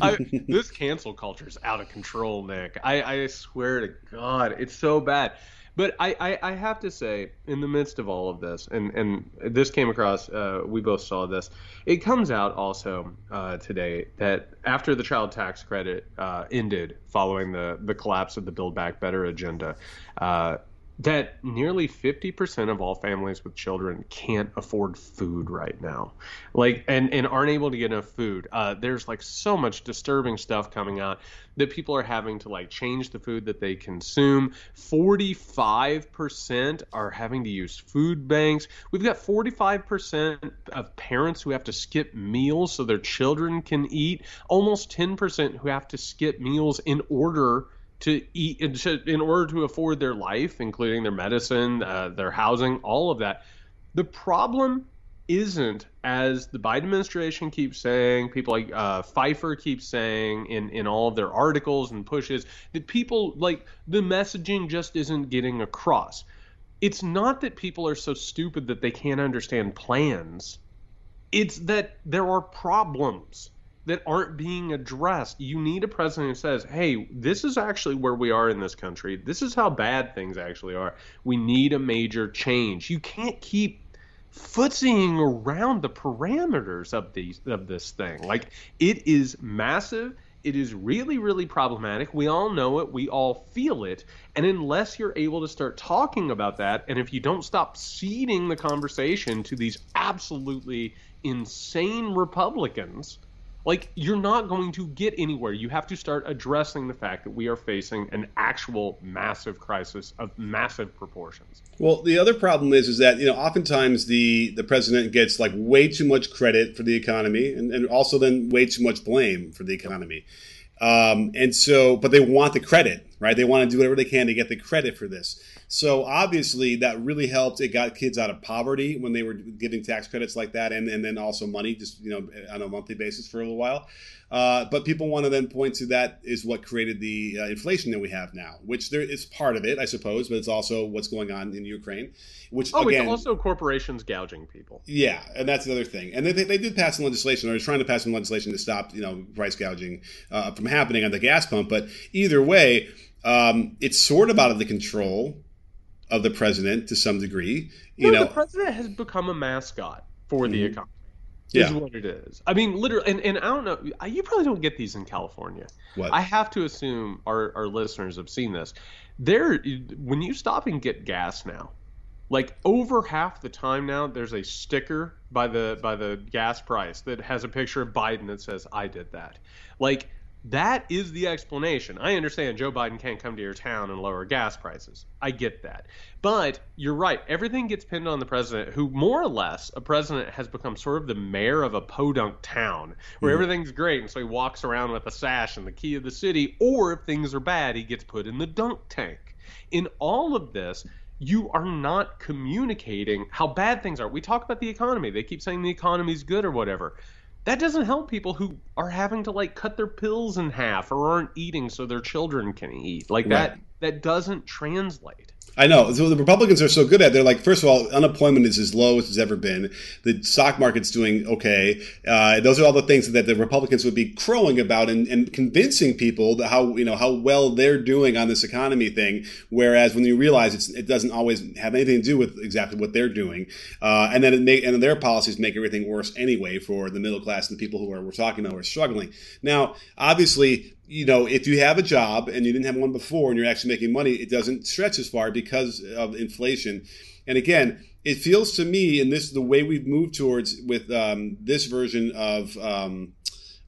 I, (laughs) this cancel culture is out of control, Nick. I, I swear to God, it's so bad. But I, I, I, have to say, in the midst of all of this, and, and this came across, uh, we both saw this. It comes out also uh, today that after the child tax credit uh, ended following the, the collapse of the Build Back Better agenda, uh, that nearly 50% of all families with children can't afford food right now. Like and and aren't able to get enough food. Uh, there's like so much disturbing stuff coming out that people are having to like change the food that they consume. 45% are having to use food banks. We've got 45% of parents who have to skip meals so their children can eat. Almost 10% who have to skip meals in order to eat in order to afford their life, including their medicine, uh, their housing, all of that. The problem isn't, as the Biden administration keeps saying, people like uh, Pfeiffer keeps saying in, in all of their articles and pushes, that people like the messaging just isn't getting across. It's not that people are so stupid that they can't understand plans. It's that there are problems that aren't being addressed. You need a president who says, hey, this is actually where we are in this country. This is how bad things actually are. We need a major change. You can't keep footsying around the parameters of these of this thing. Like it is massive. It is really, really problematic. We all know it. We all feel it. And unless you're able to start talking about that, and if you don't stop ceding the conversation to these absolutely insane Republicans, like you're not going to get anywhere. You have to start addressing the fact that we are facing an actual massive crisis of massive proportions. Well, the other problem is is that you know oftentimes the the president gets like way too much credit for the economy, and, and also then way too much blame for the economy. Um, and so, but they want the credit, right? They want to do whatever they can to get the credit for this. So obviously that really helped. It got kids out of poverty when they were giving tax credits like that, and, and then also money, just you know, on a monthly basis for a little while. Uh, but people want to then point to that is what created the uh, inflation that we have now, which there is part of it, I suppose, but it's also what's going on in Ukraine. Which oh, again, it's also corporations gouging people. Yeah, and that's the other thing. And they, they did pass some legislation, or they're trying to pass some legislation to stop you know price gouging uh, from happening on the gas pump. But either way, um, it's sort of out of the control of the president to some degree. You no, know, the president has become a mascot for mm-hmm. the economy. Is what it is. I mean, literally, and, and I don't know. You probably don't get these in California. What? I have to assume our, our listeners have seen this. There, when you stop and get gas now, like over half the time now, there's a sticker by the by the gas price that has a picture of Biden that says "I did that." Like That is the explanation. I understand Joe Biden can't come to your town and lower gas prices. I get that. But you're right. Everything gets pinned on the president, who more or less, a president has become sort of the mayor of a podunk town where mm-hmm. everything's great. And so he walks around with a sash and the key of the city. Or if things are bad, he gets put in the dunk tank. In all of this, you are not communicating how bad things are. We talk about the economy. They keep saying the economy's good or whatever that doesn't help people who are having to like cut their pills in half or aren't eating so their children can eat. Like right. that that doesn't translate. I know. So the Republicans are so good at. It. They're like, first of all, unemployment is as low as it's ever been. The stock market's doing okay. Uh, those are all the things that the Republicans would be crowing about and, and convincing people how you know how well they're doing on this economy thing. Whereas when you realize it doesn't always have anything to do with exactly what they're doing, uh, and then it make, and their policies make everything worse anyway for the middle class and the people who are we're talking about who are struggling. Now, obviously, you know, if you have a job and you didn't have one before and you're actually making money, it doesn't stretch as far because of inflation. And again, it feels to me, and this is the way we've moved towards with um, this version of um,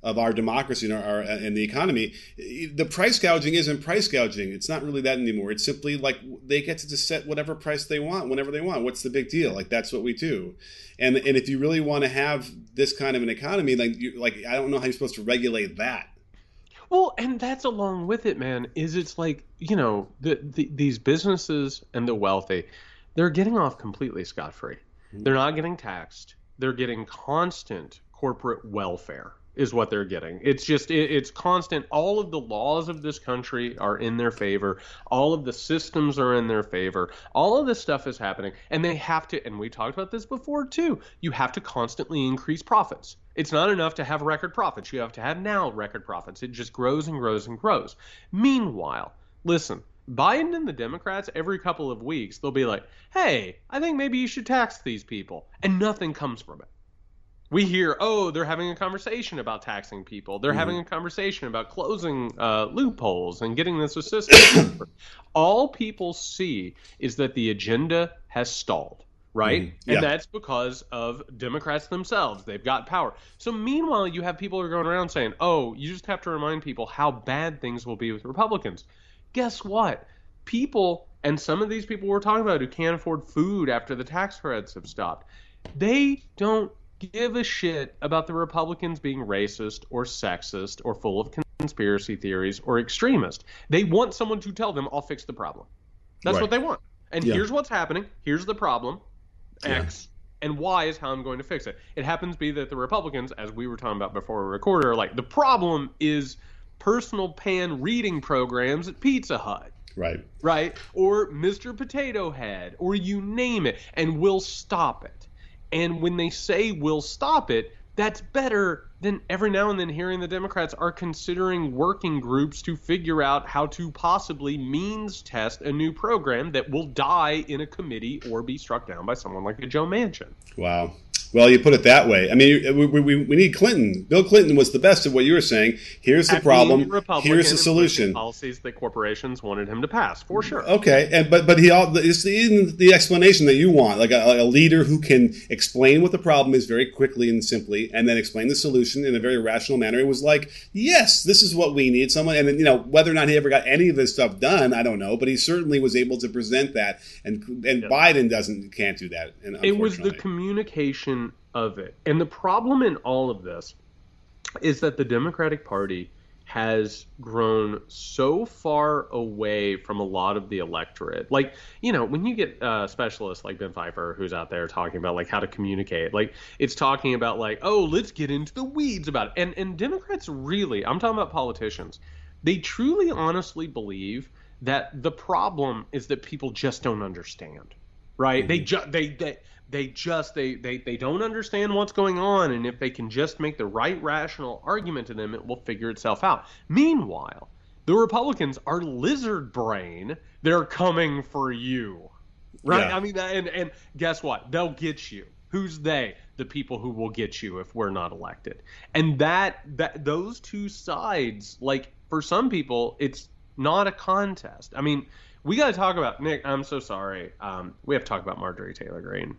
of our democracy and our, and the economy, the price gouging isn't price gouging. It's not really that anymore. It's simply like they get to just set whatever price they want whenever they want. What's the big deal? Like that's what we do. And and if you really want to have this kind of an economy, like you, like I don't know how you're supposed to regulate that. Well, and that's along with it, man. Is it's like you know the, the these businesses and the wealthy, they're getting off completely scot free. Mm-hmm. They're not getting taxed. They're getting constant corporate welfare is what they're getting. It's just it, it's constant. All of the laws of this country are in their favor. All of the systems are in their favor. All of this stuff is happening, and they have to. And we talked about this before too. You have to constantly increase profits. It's not enough to have record profits. You have to have now record profits. It just grows and grows and grows. Meanwhile, listen. Biden and the Democrats, every couple of weeks, they'll be like, hey, I think maybe you should tax these people. And nothing comes from it we hear, oh, they're having a conversation about taxing people. They're mm-hmm. having a conversation about closing uh, loopholes and getting this assistance. (coughs) All people see is that the agenda has stalled, right? Mm-hmm. Yeah. And that's because of Democrats themselves. They've got power. So meanwhile, you have people who are going around saying, oh, you just have to remind people how bad things will be with Republicans. Guess what? People, and some of these people we're talking about who can't afford food after the tax credits have stopped, they don't give a shit about the Republicans being racist or sexist or full of conspiracy theories or extremist. They want someone to tell them, I'll fix the problem. That's right. what they want. And yeah. here's what's happening. Here's the problem. X. Yeah. And Y is how I'm going to fix it. It happens to be that the Republicans, as we were talking about before we recorded, are like, the problem is personal pan reading programs at Pizza Hut. Right. Right? Or Mr. Potato Head, or you name it, and we'll stop it. And when they say we'll stop it, that's better than every now and then hearing the Democrats are considering working groups to figure out how to possibly means test a new program that will die in a committee or be struck down by someone like a Joe Manchin. Wow. Well, you put it that way. I mean, we, we, we need Clinton. Bill Clinton was the best of what you were saying. Here's the problem. Here's the solution. Policies that corporations wanted him to pass, for sure. Okay, and but but he all it's the, the explanation that you want, like a, a leader who can explain what the problem is very quickly and simply, and then explain the solution in a very rational manner. It was like, yes, this is what we need. Someone, and you know, whether or not he ever got any of this stuff done, I don't know, but he certainly was able to present that, and and yeah. Biden doesn't can't do that. And It was the communication of it. And the problem in all of this is that the Democratic Party has grown so far away from a lot of the electorate. Like, you know, when you get uh, specialists like Dan Pfeiffer, who's out there talking about like how to communicate, like it's talking about like, oh, let's get into the weeds about it. And and Democrats really, I'm talking about politicians, they truly honestly believe that the problem is that people just don't understand. Right? Mm-hmm. They just they, they they just they, they they don't understand what's going on and if they can just make the right rational argument to them it will figure itself out. Meanwhile the republicans are lizard brain. They're coming for you. Right? Yeah. i mean and and guess what? They'll get you. Who's they? The people who will get you if we're not elected. And that that those two sides like for some people it's not a contest. I mean we got to talk about nick i'm so sorry. Um, we have to talk about marjorie taylor greene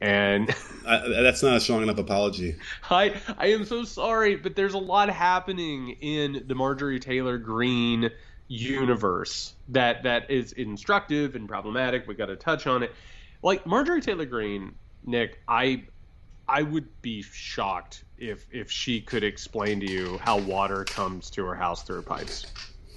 And that's not a strong enough apology. I I am so sorry, but there's a lot happening in the Marjorie Taylor Greene universe that that is instructive and problematic. We got to touch on it. Like Marjorie Taylor Greene, Nick, I I would be shocked if if she could explain to you how water comes to her house through pipes.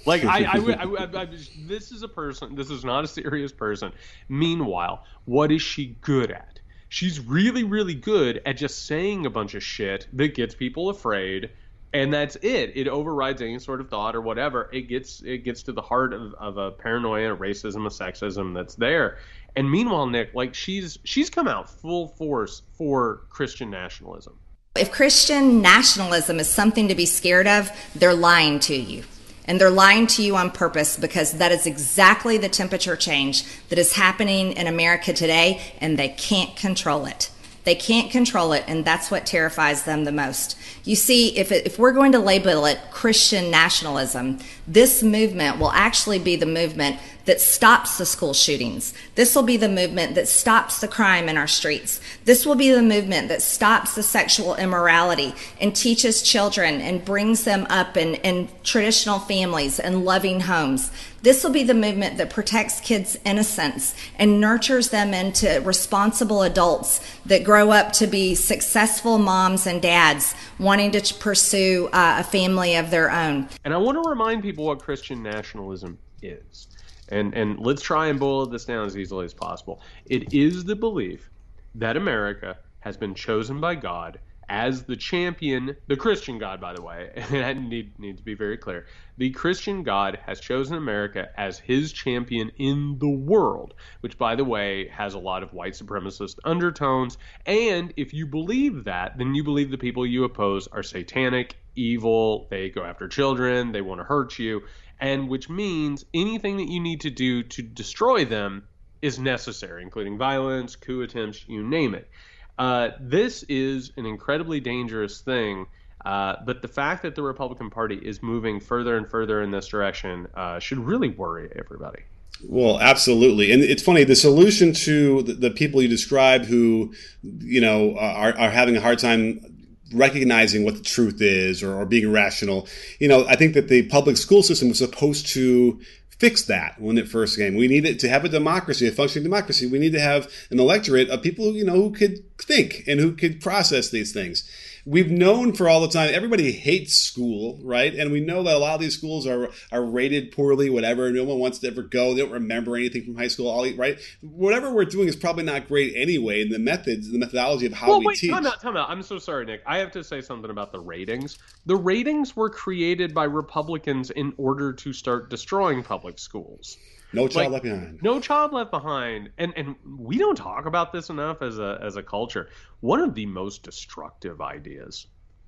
Like I, I, I, I, I, this is a person. This is not a serious person. Meanwhile, what is she good at? She's really, really good at just saying a bunch of shit that gets people afraid, and that's it. It overrides any sort of thought or whatever. It gets it gets to the heart of, of a paranoia, a racism, a sexism that's there. And meanwhile, Nick, like she's she's come out full force for Christian nationalism. If Christian nationalism is something to be scared of, they're lying to you. And they're lying to you on purpose because that is exactly the temperature change that is happening in America today, and they can't control it. They can't control it, and that's what terrifies them the most. You see, if, it, if we're going to label it Christian nationalism, this movement will actually be the movement that stops the school shootings. This will be the movement that stops the crime in our streets. This will be the movement that stops the sexual immorality and teaches children and brings them up in, in traditional families and loving homes. This will be the movement that protects kids' innocence and nurtures them into responsible adults that grow up to be successful moms and dads wanting to pursue uh, a family of their own. And I want to remind people what Christian nationalism is. And, and let's try and boil this down as easily as possible. It is the belief that America has been chosen by God as the champion, the Christian God, by the way, (laughs) and that need, need to be very clear. The Christian God has chosen America as his champion in the world, which, by the way, has a lot of white supremacist undertones. And if you believe that, then you believe the people you oppose are satanic, evil, they go after children, they want to hurt you, and which means anything that you need to do to destroy them is necessary, including violence, coup attempts, you name it. Uh, this is an incredibly dangerous thing. Uh, but the fact that the Republican Party is moving further and further in this direction uh, should really worry everybody. Well, absolutely, and it's funny. The solution to the, the people you describe, who you know are, are having a hard time recognizing what the truth is or, or being rational, you know, I think that the public school system was supposed to fix that when it first came. We needed to have a democracy, a functioning democracy. We need to have an electorate of people who, you know, who could think and who could process these things we've known for all the time everybody hates school, right? And we know that a lot of these schools are are rated poorly, whatever. No one wants to ever go. They don't remember anything from high school, all right? Whatever we're doing is probably not great anyway. And the methods, the methodology of how well, we wait, teach. Time out, time out. I'm so sorry, Nick. I have to say something about the ratings. The ratings were created by Republicans in order to start destroying public schools. No child like, left behind. No child left behind. And and we don't talk about this enough as a as a culture. One of the most destructive ideas.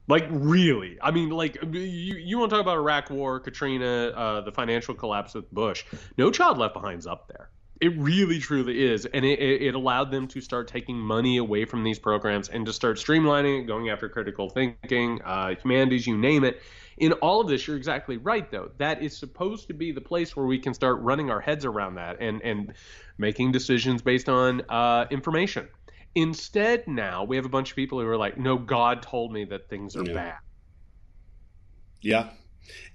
Like really, I mean, like you you want to talk about Iraq War, Katrina, uh, the financial collapse with Bush. No Child Left Behind's up there. It really, truly is, and it, it allowed them to start taking money away from these programs and to start streamlining it, going after critical thinking, uh, humanities, you name it in all of this, you're exactly right, though. That is supposed to be the place where we can start running our heads around that and and making decisions based on uh, information. Instead, now we have a bunch of people who are like, "No, God told me that things are yeah. bad." Yeah,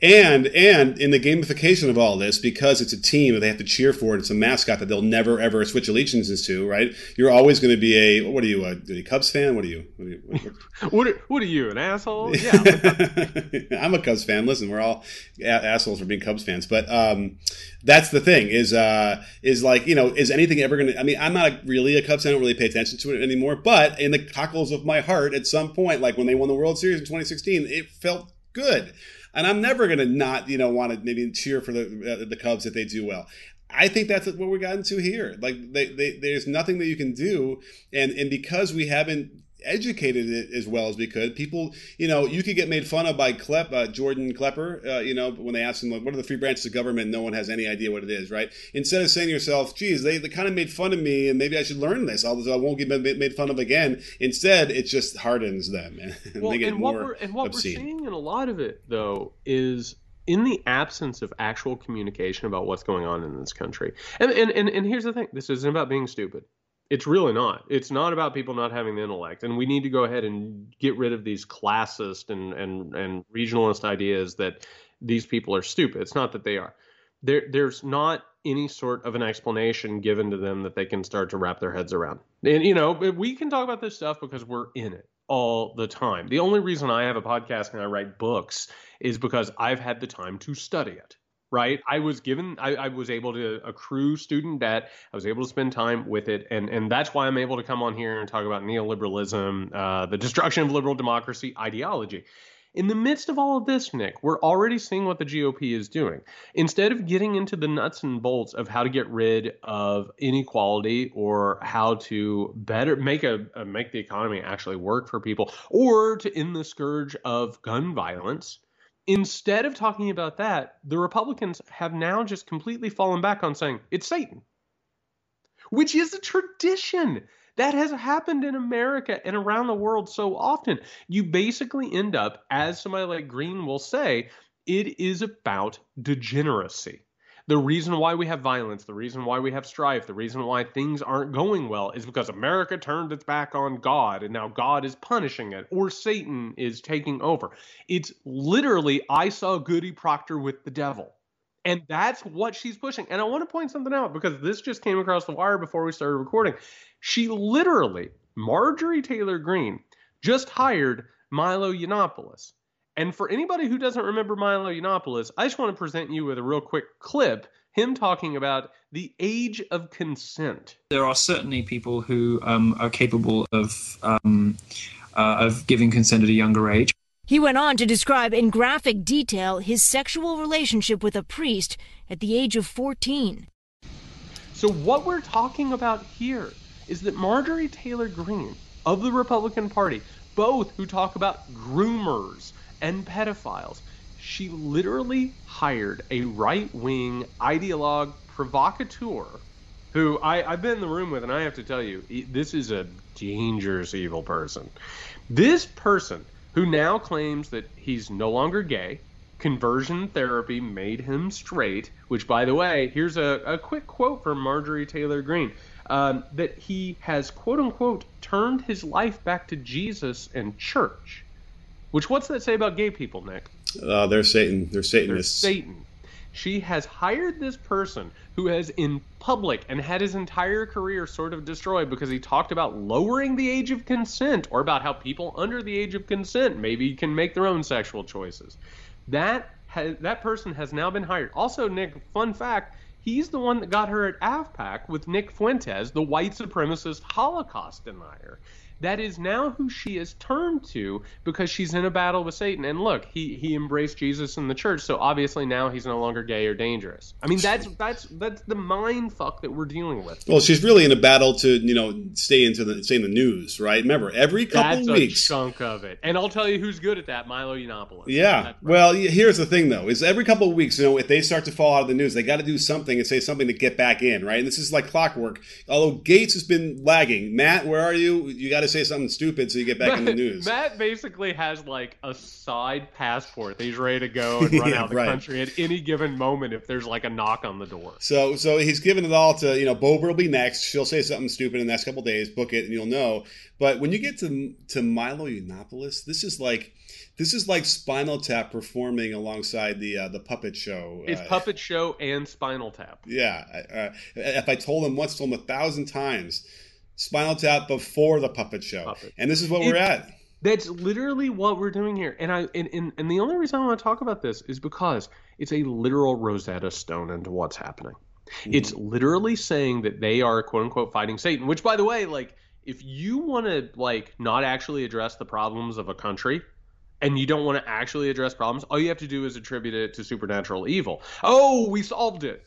and and in the gamification of all this, because it's a team that they have to cheer for, and it's a mascot that they'll never ever switch allegiances to, right? You're always going to be a what are you a, a Cubs fan? What are you? What are you, what, what, (laughs) are, what are you an asshole? (laughs) Yeah, (laughs) I'm a Cubs fan. Listen, we're all a- assholes for being Cubs fans, but um, that's the thing is uh, is like you know is anything ever going to? I mean, I'm not really a Cubs fan. I don't really pay attention to it anymore. But in the cockles of my heart, at some point, like when they won the World Series in 2016, it felt good and I'm never going to not, you know, want to maybe cheer for the uh, the Cubs if they do well. I think that's what we got into here. Like, they, they, there's nothing that you can do, and and because we haven't educated it as well as we could. People, you know, you could get made fun of by Klep, uh, Jordan Klepper, uh, you know, when they ask him, like, what are the three branches of government? No one has any idea what it is, right? Instead of saying to yourself, geez, they, they kind of made fun of me and maybe I should learn this, although I won't get made fun of again. Instead, it just hardens them (laughs) and well, they get and more what we're, And what obscene. we're seeing in a lot of it, though, is in the absence of actual communication about what's going on in this country. And, and, and, and here's the thing this isn't about being stupid. It's really not. It's not about people not having the intellect, and we need to go ahead and get rid of these classist and and and regionalist ideas that these people are stupid. It's not that they are. There, there's not any sort of an explanation given to them that they can start to wrap their heads around. And you know, we can talk about this stuff because we're in it all the time. The only reason I have a podcast and I write books is because I've had the time to study it right? I was given, I, I, was able to accrue student debt. I was able to spend time with it, and and that's why I'm able to come on here and talk about neoliberalism, uh, the destruction of liberal democracy ideology. In the midst of all of this, Nick, we're already seeing what the GOP is doing. Instead of getting into the nuts and bolts of how to get rid of inequality or how to better make a, a make the economy actually work for people or to end the scourge of gun violence, Instead of talking about that, the Republicans have now just completely fallen back on saying it's Satan, which is a tradition that has happened in America and around the world so often. You basically end up, as somebody like Greene will say, it is about degeneracy. The reason why we have violence, the reason why we have strife, the reason why things aren't going well is because America turned its back on God and now God is punishing it or Satan is taking over. It's literally, I saw Goody Proctor with the devil. And that's what she's pushing. And I want to point something out because this just came across the wire before we started recording. She literally, Marjorie Taylor Greene, just hired Milo Yiannopoulos. And for anybody who doesn't remember Milo Yiannopoulos, I just want to present you with a real quick clip him talking about the age of consent. There are certainly people who um, are capable of um, uh, of giving consent at a younger age. He went on to describe in graphic detail his sexual relationship with a priest at the age of 14. So what we're talking about here is that Marjorie Taylor Greene of the Republican Party, both who talk about groomers and pedophiles. She literally hired a right wing ideologue provocateur who I, I've been in the room with, and I have to tell you, this is a dangerous, evil person. This person who now claims that he's no longer gay, conversion therapy made him straight, which, by the way, here's a, a quick quote from Marjorie Taylor Greene. Um, that he has quote unquote turned his life back to Jesus and church. Which what's that say about gay people, Nick? Uh, they're Satan. They're Satanists. They're Satan. She has hired this person who has in public and had his entire career sort of destroyed because he talked about lowering the age of consent or about how people under the age of consent maybe can make their own sexual choices. That has, that person has now been hired. Also, Nick, fun fact, he's the one that got her at AFPAC with Nick Fuentes, the white supremacist Holocaust denier that is now who she is turned to because she's in a battle with Satan. And look, he he embraced Jesus in the church, so obviously now he's no longer gay or dangerous. I mean, that's that's that's the mind fuck that we're dealing with. Well, she's really in a battle to you know stay into the stay in the news, right? Remember, every couple that's weeks, a chunk of it. And I'll tell you who's good at that, Milo Yiannopoulos. Yeah. Well, here's the thing though: is every couple of weeks, you know, if they start to fall out of the news, they got to do something and say something to get back in, right? And this is like clockwork. Although Gaetz has been lagging, Matt, where are you? You got to say something stupid so you get back Matt, in the news. Matt basically has like a side passport. He's ready to go (laughs) and run yeah, out of the right. country at any given moment if there's like a knock on the door. So so he's giving it all to, you know, Boebert will be next. She'll say something stupid in the next couple days, book it and you'll know. But when you get to to Milo Yiannopoulos, this is like this is like Spinal Tap performing alongside the uh, the puppet show. It's uh, puppet show and Spinal Tap. Yeah, uh, if I told him once, told him a thousand times Spinal Tap before the puppet show, puppet. and this is what it, we're at. That's literally what we're doing here, and I and, and and the only reason I want to talk about this is because it's a literal Rosetta Stone into what's happening. Mm. It's literally saying that they are quote unquote fighting Satan, which by the way, like if you want to like not actually address the problems of a country and you don't want to actually address problems, all you have to do is attribute it to supernatural evil. Oh, we solved it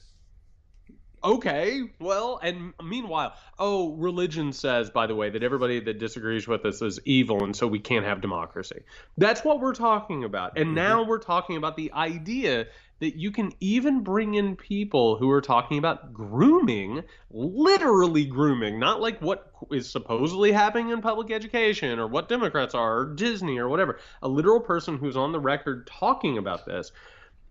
okay, well, and meanwhile, oh, religion says, by the way, that everybody that disagrees with us is evil, and so we can't have democracy. That's what we're talking about. And mm-hmm. now we're talking about the idea that you can even bring in people who are talking about grooming, literally grooming, not like what is supposedly happening in public education or what Democrats are or Disney or whatever. A literal person who's on the record talking about this.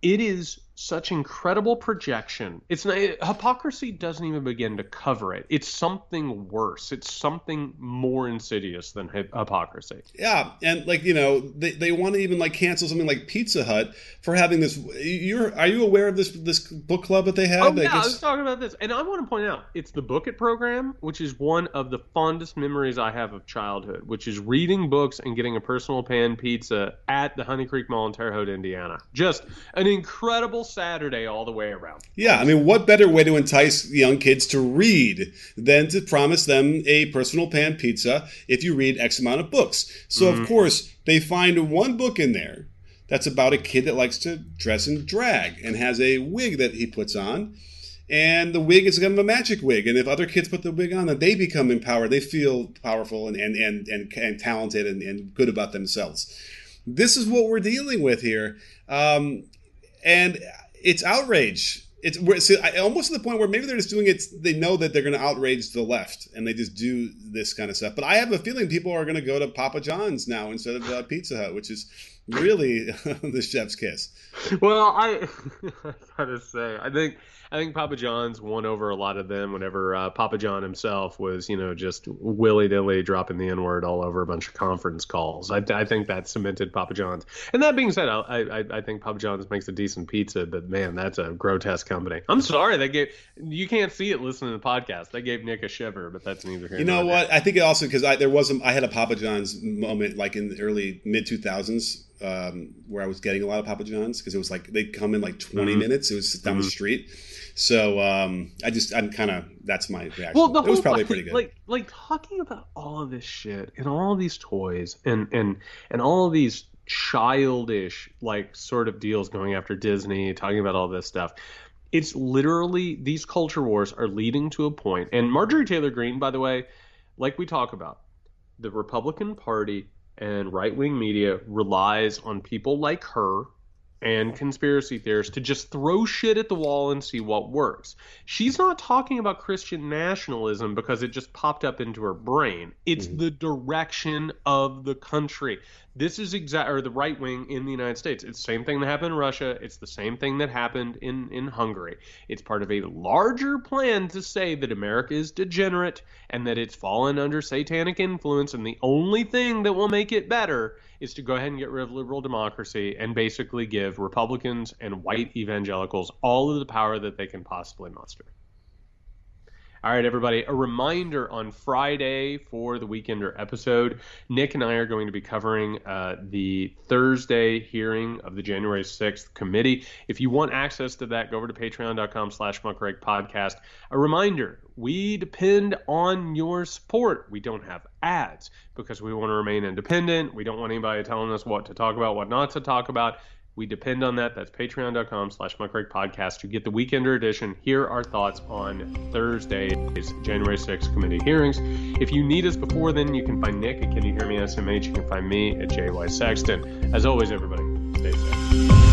It is such incredible projection. It's not, hypocrisy doesn't even begin to cover it. It's something worse. It's something more insidious than hypocrisy. Yeah, and like you know, they, they want to even like cancel something like Pizza Hut for having this. You're are you aware of this this book club that they have? Oh yeah, I was talking about this, and I want to point out it's the Book It program, which is one of the fondest memories I have of childhood, which is reading books and getting a personal pan pizza at the Honey Creek Mall in Terre Haute, Indiana. Just an incredible Saturday all the way around. Yeah, I mean, what better way to entice young kids to read than to promise them a personal pan pizza if you read X amount of books? So, mm-hmm. of course, they find one book in there that's about a kid that likes to dress in drag and has a wig that he puts on. And the wig is kind of a magic wig. And if other kids put the wig on, then they become empowered. They feel powerful and, and, and, and, and talented and, and good about themselves. This is what we're dealing with here. Um, and it's outrage. It's so I, almost to the point where maybe they're just doing it. They know that they're going to outrage the left, and they just do this kind of stuff. But I have a feeling people are going to go to Papa John's now instead of uh, Pizza Hut, which is really (laughs) the chef's kiss. Well, I, (laughs) I gotta say, I think I think Papa John's won over a lot of them whenever uh, Papa John himself was, you know, just willy nilly dropping the N word all over a bunch of conference calls. I, I, think that cemented Papa John's. And that being said, I, I, I think Papa John's makes a decent pizza, but man, that's a grotesque company. I'm sorry they gave you can't see it listening to the podcast. They gave Nick a shiver, but that's neither here. You know what? I think it also because there was a, I had a Papa John's moment like in the early mid 2000s um, where I was getting a lot of Papa John's because it was like they'd come in like 20 mm-hmm. minutes. It was down mm-hmm. the street so um, I just I'm kind of that's my reaction. Well, the it was probably pretty good. Like like talking about all of this shit and all of these toys and and and all of these childish like sort of deals going after Disney, talking about all this stuff. It's literally these culture wars are leading to a point. And Marjorie Taylor Greene, by the way, like we talk about, the Republican Party and right wing media relies on people like her and conspiracy theorists to just throw shit at the wall and see what works. She's not talking about Christian nationalism because it just popped up into her brain. It's mm-hmm. the direction of the country. This is exact or the right wing in the United States. It's the same thing that happened in Russia. It's the same thing that happened in in Hungary. It's part of a larger plan to say that America is degenerate and that it's fallen under satanic influence and the only thing that will make it better is to go ahead and get rid of liberal democracy and basically give Republicans and white evangelicals all of the power that they can possibly muster. All right, everybody. A reminder on Friday for the Weekender episode. Nick and I are going to be covering uh, the Thursday hearing of the January 6th committee. If you want access to that, go over to patreon.com slash podcast. A reminder, we depend on your support. We don't have ads because we want to remain independent. We don't want anybody telling us what to talk about, what not to talk about. We depend on that. That's patreon.com slash podcast to get the weekender edition. Here are thoughts on Thursday's January 6th committee hearings. If you need us before then, you can find Nick at Can You Hear Me SMH. You can find me at JY Sexton. As always, everybody, stay safe.